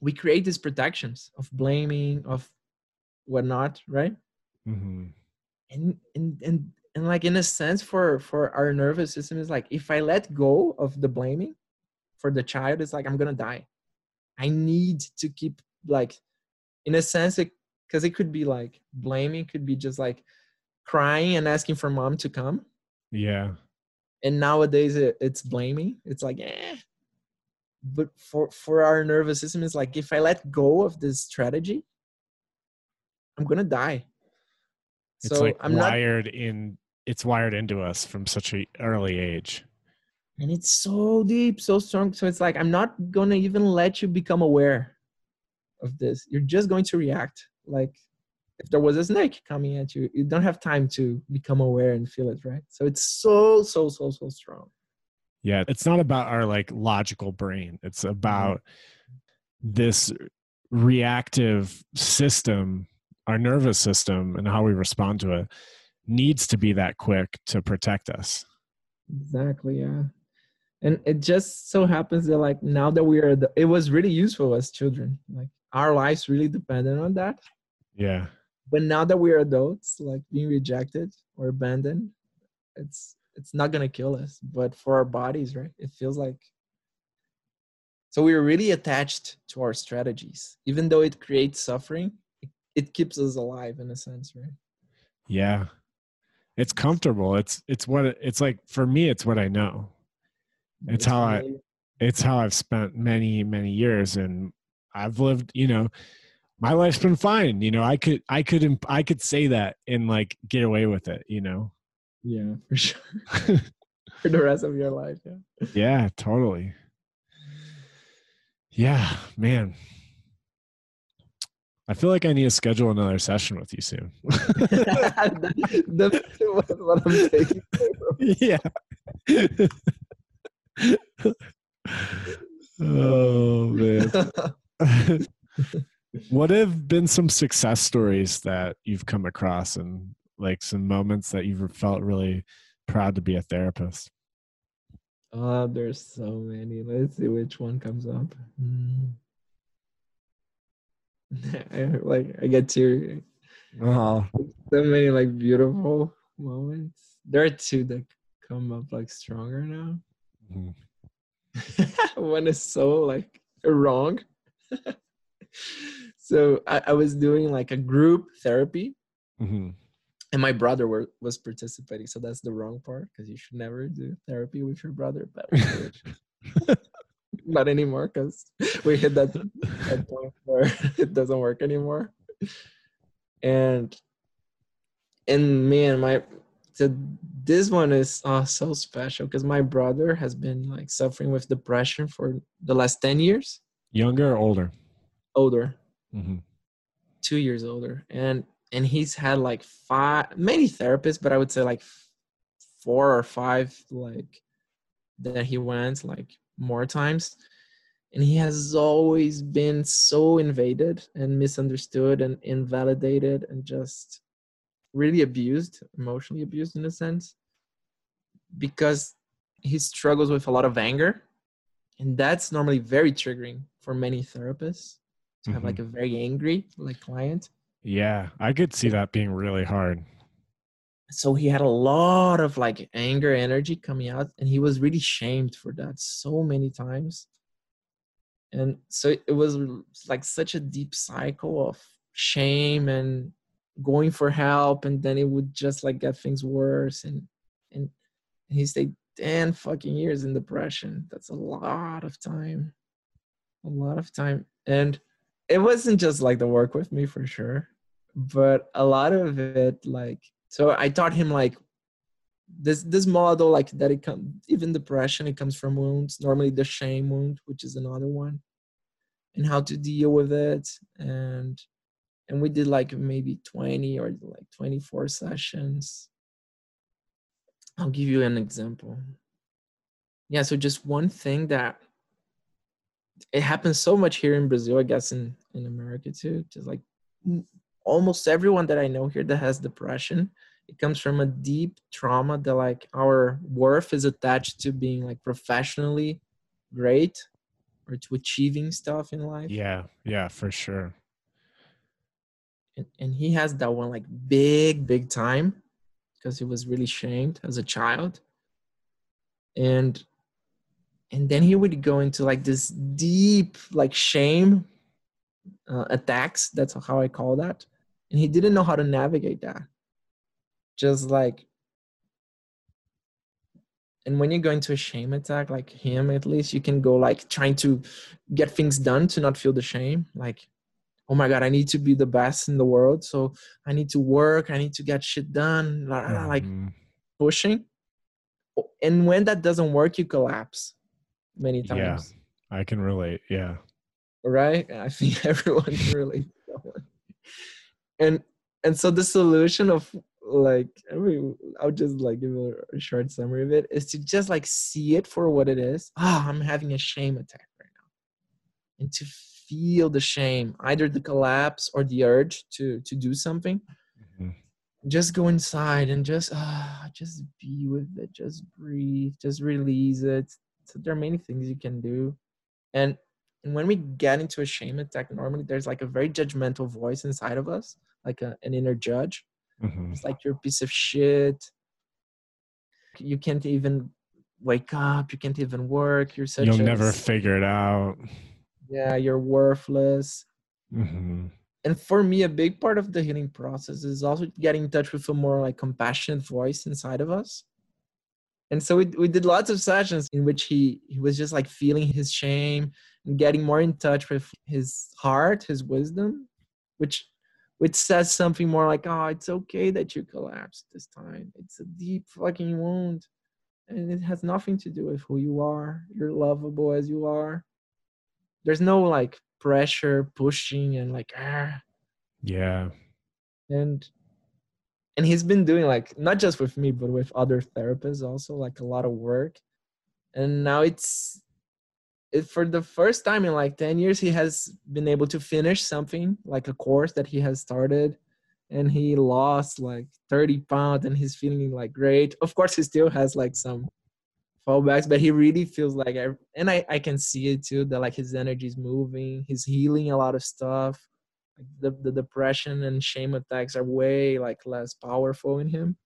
we create these protections of blaming, of whatnot, right? hmm and and and and like in a sense for for our nervous system is like if i let go of the blaming for the child it's like i'm gonna die i need to keep like in a sense it because it could be like blaming could be just like crying and asking for mom to come. Yeah. and nowadays it, it's blaming. It's like eh. But for for our nervous system it's like if i let go of this strategy i'm gonna die. It's so like i'm not wired in it's wired into us from such a early age. and it's so deep so strong. So it's like i'm not gonna even let you become aware of this. You're just going to react. Like if there was a snake coming at you you don't have time to become aware and feel it right so it's so so so so strong Yeah. It's not about our like logical brain. It's mm-hmm. about this reactive system, our nervous system and how we respond to it. needs to be that quick to protect us. Exactly. Yeah. And it just so happens that like now that we are, the, it was really useful as children. Like our lives really depended on that. Yeah. But now that we're adults, like being rejected or abandoned, it's it's not gonna kill us. But for our bodies, right? It feels like so we're really attached to our strategies. Even though it creates suffering, it, it keeps us alive in a sense, right? Yeah. It's comfortable. It's it's what it's like for me it's what I know. It's how I it's how I've spent many many years and I've lived, you know, my life's been fine, you know. I could I could I could say that and like get away with it, you know. Yeah, for sure. <laughs> for the rest of your life, yeah. Yeah, totally. Yeah, man. I feel like I need to schedule another session with you soon. <laughs> That's what I'm taking. <laughs> yeah. oh man. What have been some success stories that you've come across and like some moments that you've felt really proud to be a therapist? Oh, there's so many. Let's see which one comes up. Mm. <laughs> I, like I get to Oh, so many like beautiful moments. There are two that come up like stronger now. Mhm. <laughs> one is so like wrong. <laughs> so I, I was doing like a group therapy. Hmm and my brother were, was participating so that's the wrong part because you should never do therapy with your brother but <laughs> not anymore because we hit that, that point where <laughs> it doesn't work anymore. And and man my so this one is uh, so special because my brother has been like suffering with depression for the last 10 years. Younger or older? Older. Hmm two years older. And and he's had like five many therapists but i would say like four or five like that he went like more times. And he has always been so invaded and misunderstood and invalidated and just really abused emotionally abused in a sense because he struggles with a lot of anger. And that's normally very triggering for many therapists to have Mhm. like a very angry like client. Yeah, I could see that being really hard. so he had a lot of like anger energy coming out and he was really shamed for that so many times. And so it was like such a deep cycle of shame and going for help and then it would just like get things worse and and he stayed 10 fucking years in depression. That's a lot of time. A lot of time. And it wasn't just like the work with me for sure but a lot of it like so i taught him like this this model like that it comes even depression it comes from wounds normally the shame wound which is another one and how to deal with it and and we did like maybe 20 or like 24 sessions. I'll give you an example. Yeah so just one thing that it happens so much here in brazil i guess in in america too just like almost everyone that i know here that has depression it comes from a deep trauma that like our worth is attached to being like professionally great or to achieving stuff in life Yeah, yeah, for sure. and, and he has that one like big big time because he was really shamed as a child and and then he would go into like this deep like shame uh, attacks. That's how i call that. And he didn't know how to navigate that. Just like and when you go into a shame attack like him at least you can go like trying to get things done to not feel the shame. Like oh my god i need to be the best in the world. So i need to work. I need to get shit done. Like Mhm. pushing. And when that doesn't work you collapse many times. Yeah. I can relate. Yeah. right <laughs> i think everyone can relate to that one and and so the solution of like I mean, i'll just like give a, short summary of it is to just like see it for what it is ah i'm having a shame attack right now and to feel the shame either the collapse or the urge to to do something Mhm. just go inside and just uh, just be with it just breathe just release it so there are many things you can do. And and when we get into a shame attack normally there's like a very judgmental voice inside of us like a, an inner judge. Mhm. it's like you're a piece of shit. You can't even wake up. You can't even work. You're such You'll a never figure it out. yeah you're worthless. Hmm and for me a big part of the healing process is also getting in touch with a more like compassionate voice inside of us and so we, we did lots of sessions in which he he was just like feeling his shame and getting more in touch with his heart his wisdom which which says something more like oh it's okay that you collapsed this time. It's a deep fucking wound and it has nothing to do with who you are. You're lovable as you are. There's no like pressure pushing and like ah. Yeah. and and he's been doing like not just with me but with other therapists also like a lot of work. And now it's it, for the first time in like 10 years he has been able to finish something like a course that he has started. And he lost like 30 pounds and he's feeling like great. Of course he still has like some fallbacks but he really feels like I, and I, I can see it too that like his energy is moving he's healing a lot of stuff the, the depression and shame attacks are way like less powerful in him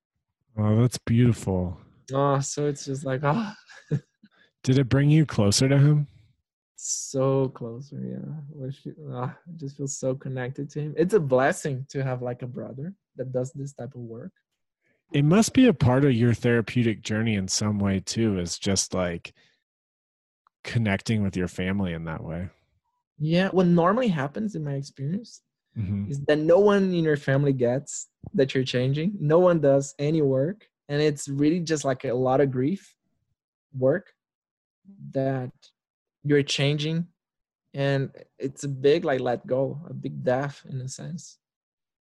Oh, that's beautiful. oh so it's just like ah <laughs> Did it bring you closer to him? so closer yeah Wish you- ah, I just feel so connected to him it's a blessing to have like a brother that does this type of work It must be a part of your therapeutic journey in some way too, is just like connecting with your family in that way. Yeah what normally happens in my experience Mhm. is that no one in your family gets that you're changing. No one does any work. And it's really just like a lot of grief work that you're changing. And it's a big like let go a big death in a sense.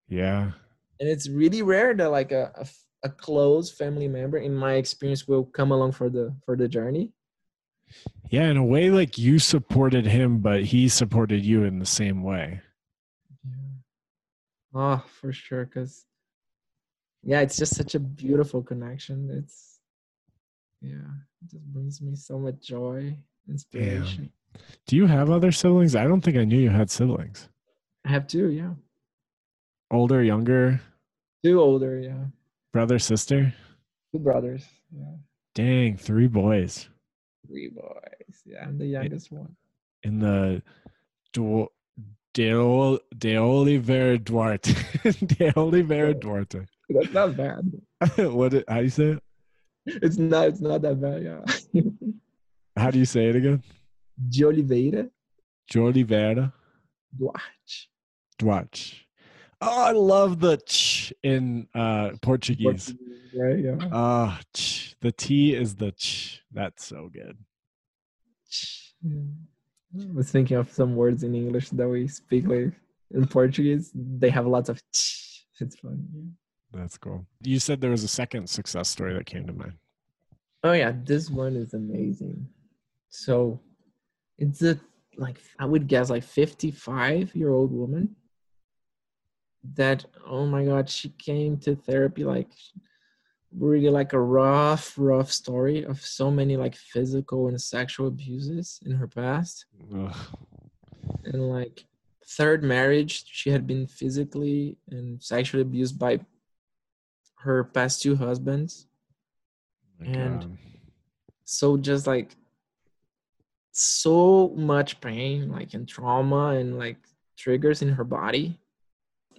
Yeah. and it's really rare that like a a close family member in my experience will come along for the for the journey Yeah. In a way, like you supported him, but he supported you in the same way. yeah. oh for sure because yeah it's just such a beautiful connection it's yeah it just brings me so much joy inspiration Do you have other siblings? I don't think I knew you had siblings. i have two yeah Older, younger, two older yeah brother, sister? two brothers yeah Dang, three boys three boys yeah i'm the youngest one in the Du- De, De Oliver Duarte. <laughs> De Oliver Duarte. that's not bad <laughs> what? Did, how do you say it? it's not it's not that bad yeah <laughs> How do you say it again? de oliveira De Oliveira duarte Duarte. Oh, I love the ch in uh, Portuguese. right yeah Ah, ch. The T is the ch. That's so good. Yeah. I was thinking of some words in English that we speak like in Portuguese. They have lots of ch. It's funny. That's cool. You said there was a second success story that came to mind. Oh yeah, this one is amazing. So it's a like I would guess like 55 year old woman that oh my god, she came to therapy like really like a rough, rough story of so many like physical and sexual abuses in her past. Ugh. and like third marriage she had been physically and sexually abused by her past two husbands oh My And- God. so just like so much pain like and trauma and like triggers in her body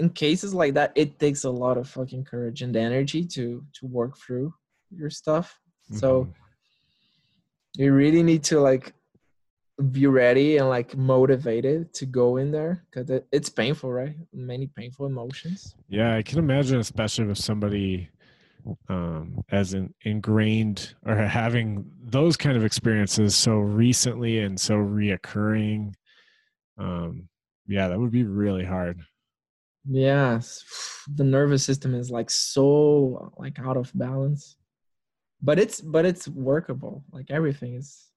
in cases like that it takes a lot of fucking courage and energy to to work through your stuff so Mhm. you really need to like be ready and like motivated to go in there because it, it's painful right many painful emotions Yeah, I can imagine, especially with somebody um, as in, ingrained or having those kind of experiences so recently and so reoccurring. Um, yeah, that would be really hard. Yes. <sighs> The nervous system is like so like out of balance. But it's but it's workable. Like everything is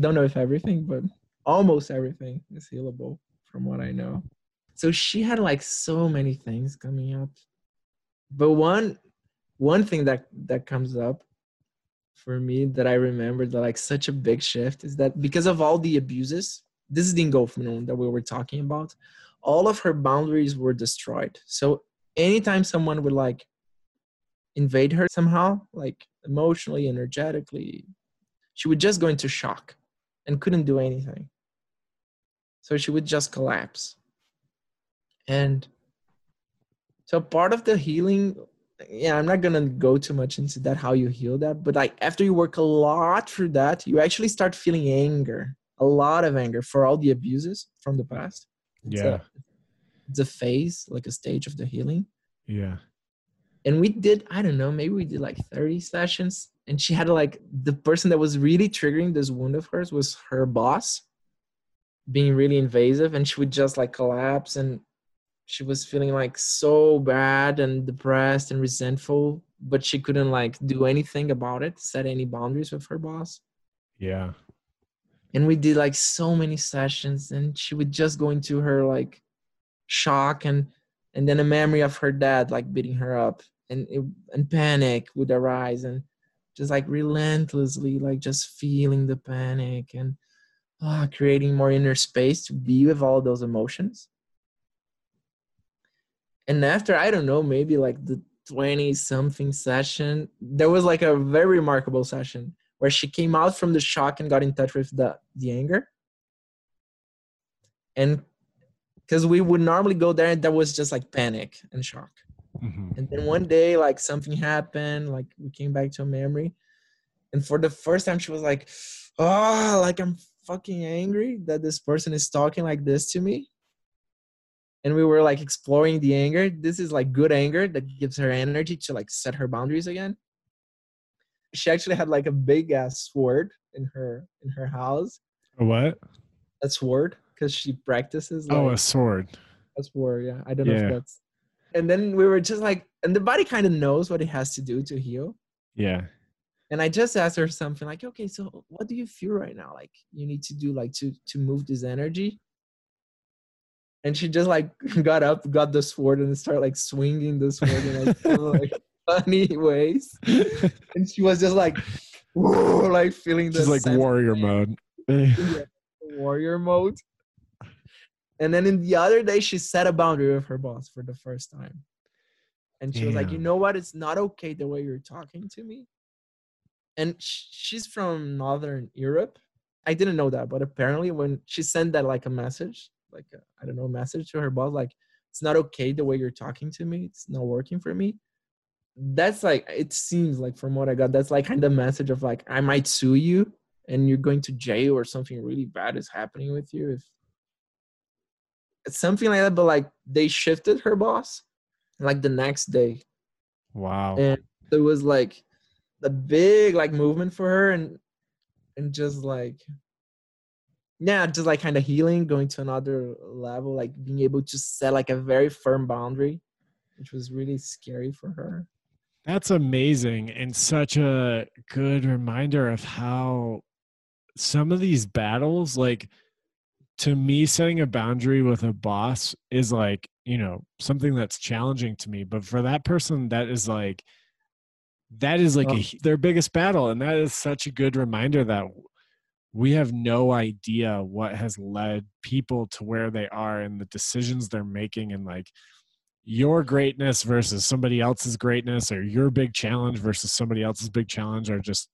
don't know if everything but almost everything is healable from what i know. So she had like so many things coming up. But one one thing that that comes up for me that I remember that like such a big shift is that because of all the abuses, this is the engulfment that we were talking about. All of her boundaries were destroyed. So anytime someone would like invade her somehow, like emotionally, energetically, she would just go into shock and couldn't do anything. So she would just collapse. And so part of the healing, yeah, I'm not gonna go too much into that how you heal that, but like after you work a lot through that, you actually start feeling anger, a lot of anger for all the abuses from the past. It's yeah. A, it's a phase, like a stage of the healing. Yeah. And we did, I don't know, maybe we did like 30 sessions. And she had like the person that was really triggering this wound of hers was her boss being really invasive and she would just like collapse and she was feeling like so bad and depressed and resentful but she couldn't like do anything about it set any boundaries with her boss yeah and we did like so many sessions and she would just go into her like shock and and then a memory of her dad like beating her up and and panic would arise and just like relentlessly like just feeling the panic and uh, creating more inner space to be with all those emotions. And after i don't know maybe like the 20 something session there was like a very remarkable session where she came out from the shock and got in touch with the the anger. And because we would normally go there and there was just like panic and shock. Mm-hmm. and then one day like something happened like we came back to a memory. And for the first time she was like oh like i'm fucking angry that this person is talking like this to me. And we were like exploring the anger. This is like good anger that gives her energy to like set her boundaries again she actually had like a big ass sword in her in her house. A what? A sword because she practices like, oh a sword. a sword yeah. I don't yeah. know if that's and then we were just like and the body kind of knows what it has to do to heal. Yeah. And i just asked her something like okay so what do you feel right now? Like you need to do like to to move this energy? And she just like <laughs> got up, got the sword, and started like swinging the sword like, <laughs> like funny <laughs> ways. and she was just like, like feeling the. She's like warrior mode. warrior mode. And then in the other day, she set a boundary with her boss for the first time. And she yeah. was like, you know what? It's not okay the way you're talking to me. And she's from Northern Europe. I didn't know that, but apparently when she sent that like a message, like uh, I don't know message to her boss like it's not okay the way you're talking to me it's not working for me that's like it seems like from what i got that's like kind of message of like i might sue you and you're going to jail or something really bad is happening with you if it's something like that but like they shifted her boss like the next day. Wow. And it was like a big like movement for her and and just like yeah just like kind of healing going to another level like being able to set like a very firm boundary which was really scary for her that's amazing and such a good reminder of how some of these battles like to me setting a boundary with a boss is like you know something that's challenging to me but for that person that is like that is like oh. a, their biggest battle and that is such a good reminder that we have no idea what has led people to where they are and the decisions they're making and like your greatness versus somebody else's greatness or your big challenge versus somebody else's big challenge are just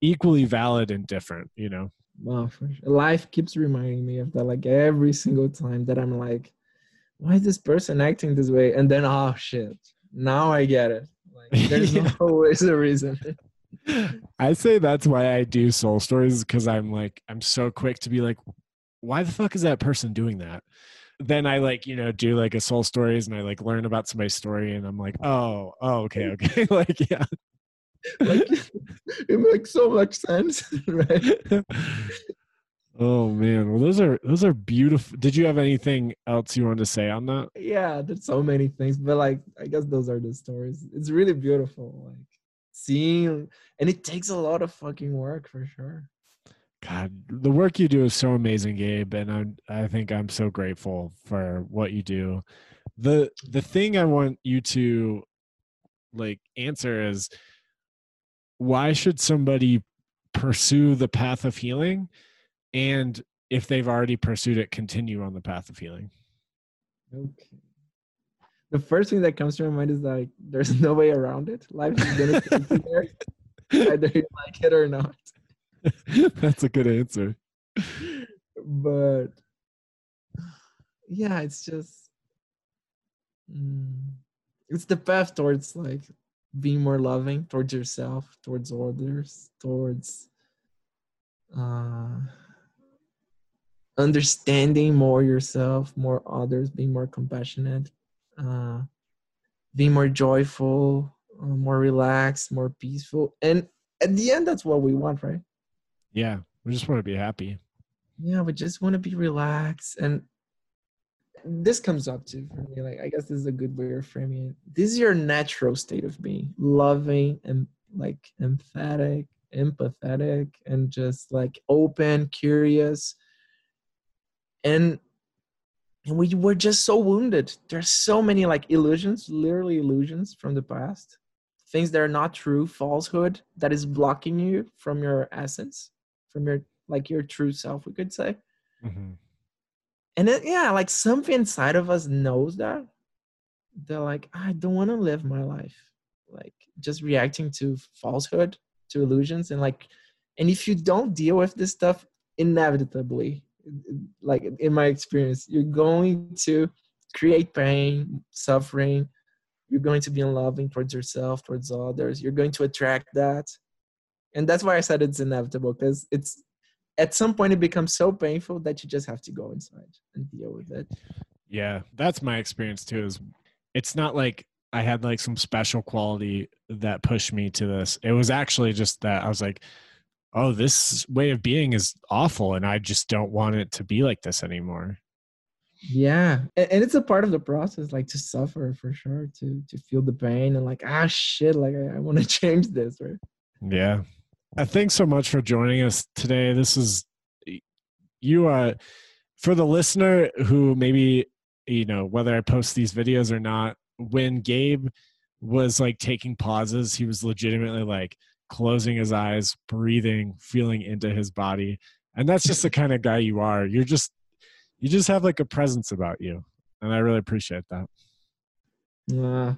equally valid and different you know? Wow life keeps reminding me of that like every single time that i'm like why is this person acting this way? And then oh shit. Now i get it. Like <laughs> there's yeah. <laughs> always a reason. I say that's why I do soul stories because I'm like I'm so quick to be like, why the fuck is that person doing that? Then I like you know do like a soul stories and I like learn about somebody's story and I'm like, oh, oh, okay, okay, <laughs> like yeah. like <laughs> <laughs> it makes so much sense, right? Oh man, well those are those are beautiful. Did you have anything else you wanted to say on that? Yeah, there's so many things, but like I guess those are the stories. It's really beautiful. Like seeing and it takes a lot of fucking work for sure god the work you do is so amazing gabe and i i think i'm so grateful for what you do the the thing i want you to like answer is why should somebody pursue the path of healing and if they've already pursued it continue on the path of healing Okay. The first thing that comes to my mind is like there's <laughs> no way around it. Life is gonna take you there, either you like it or not. <laughs> that's a good answer But yeah, it's just mm, it's the path towards like being more loving towards yourself, towards others, towards uh understanding more yourself, more others, being more compassionate, uh, being more joyful, uh, more relaxed, more peaceful. And at the end, that's what we want, right? Yeah we just want to be happy Yeah, we just want to be relaxed. And this comes up too for me. Like, I guess this is a good way of framing it. This is your natural state of being loving and like emphatic, empathetic, and just like open, curious. And and we were just so wounded. There's so many like illusions, literally illusions from the past, things that are not true, falsehood that is blocking you from your essence, from your like your true self, we could say. Mhm. And then yeah, like something inside of us knows that. They're like, I don't want to live my life. Like just reacting to falsehood, to illusions, and like, and if you don't deal with this stuff, inevitably, like in my experience, you're going to create pain, suffering. You're going to be unloving towards yourself, towards others. You're going to attract that. And that's why I said it's inevitable, because it's at some point it becomes so painful that you just have to go inside and deal with it. Yeah, that's my experience too. Is it's not like I had like some special quality that pushed me to this. It was actually just that I was like, "Oh, this way of being is awful, and I just don't want it to be like this anymore." Yeah, and, it's a part of the process, like to suffer for sure, to to feel the pain and like ah shit, like I, I want to <laughs> change this, right? Yeah. Uh, thanks so much for joining us today. This is you uh for the listener who maybe you know whether I post these videos or not, when Gabe was like taking pauses, he was legitimately like closing his eyes, breathing, feeling into his body. And that's just the kind of guy you are. You're just you just have like a presence about you. And I really appreciate that. Uh,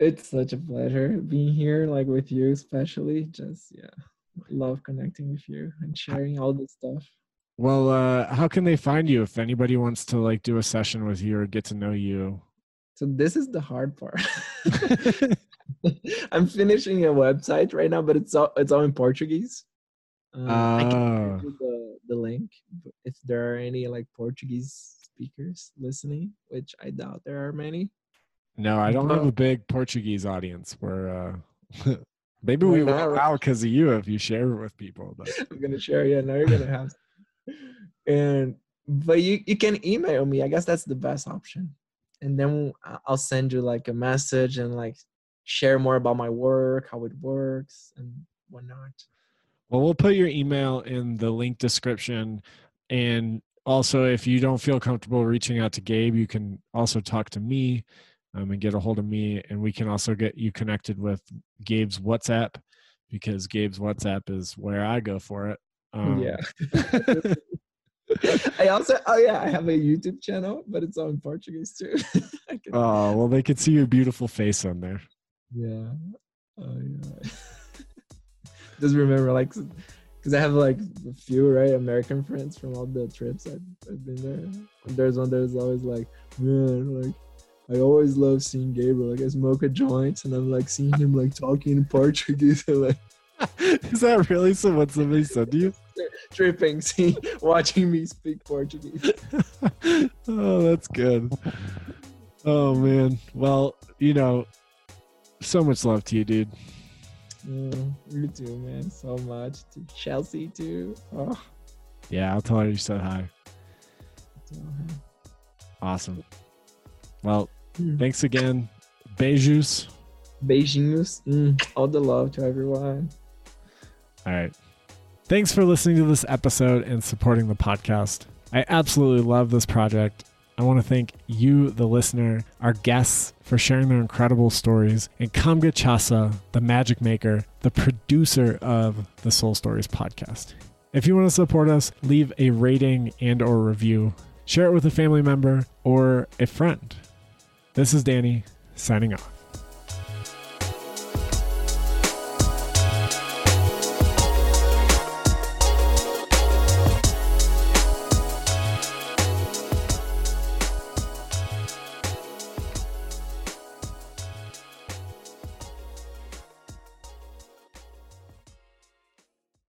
it's such a pleasure being here, like with you, especially. Just yeah, love connecting with you and sharing all this stuff. Well, uh, how can they find you if anybody wants to like do a session with you or get to know you? So this is the hard part. <laughs> I'm finishing a website right now, but it's all it's all in Portuguese. Uh, I can Ah. you the the link if there are any like Portuguese speakers listening, which I doubt there are many. No, I don't have a <laughs> big Portuguese audience. Where uh, <laughs> maybe we will now because of you if you share it with people. But <laughs> I'm gonna share. Yeah, now you're gonna have. And but you you can email me. I guess that's the best option. And then I'll send you like a message and like share more about my work, how it works, and whatnot. well, we'll put your email in the link description, and also if you don't feel comfortable reaching out to Gabe, you can also talk to me um, and get a hold of me, and we can also get you connected with Gabe's WhatsApp because Gabe's WhatsApp is where I go for it. Um, yeah. <laughs> <laughs> I also oh yeah, I have a YouTube channel, but it's all in Portuguese too. <laughs> Can- oh well, they could see your beautiful face on there. yeah. Oh yeah. Just remember like because I have like a few right American friends from all the trips I've, I've been there. And there's one that's always like, man, like I always love seeing Gabriel. Like I smoke a joint and I'm like seeing him like talking in Portuguese and <laughs> like Is that really so? What somebody said to you? <laughs> tripping, see watching me speak Portuguese. <laughs> oh, that's good. Oh man. Well, you know, so much love to you, dude. Mm, you too, man. So much to Chelsea too. Oh, Yeah, I'll tell her you said hi. Awesome. Well, Hmm. thanks again. Beijos. Beijinhos. Mm, all the love to everyone. All right. Thanks for listening to this episode and supporting the podcast. I absolutely love this project. I want to thank you, the listener, our guests for sharing their incredible stories, and Kamga Chasa, the magic maker, the producer of the Soul Stories podcast. If you want to support us, leave a rating and or review. Share it with a family member or a friend. This is Danny signing off.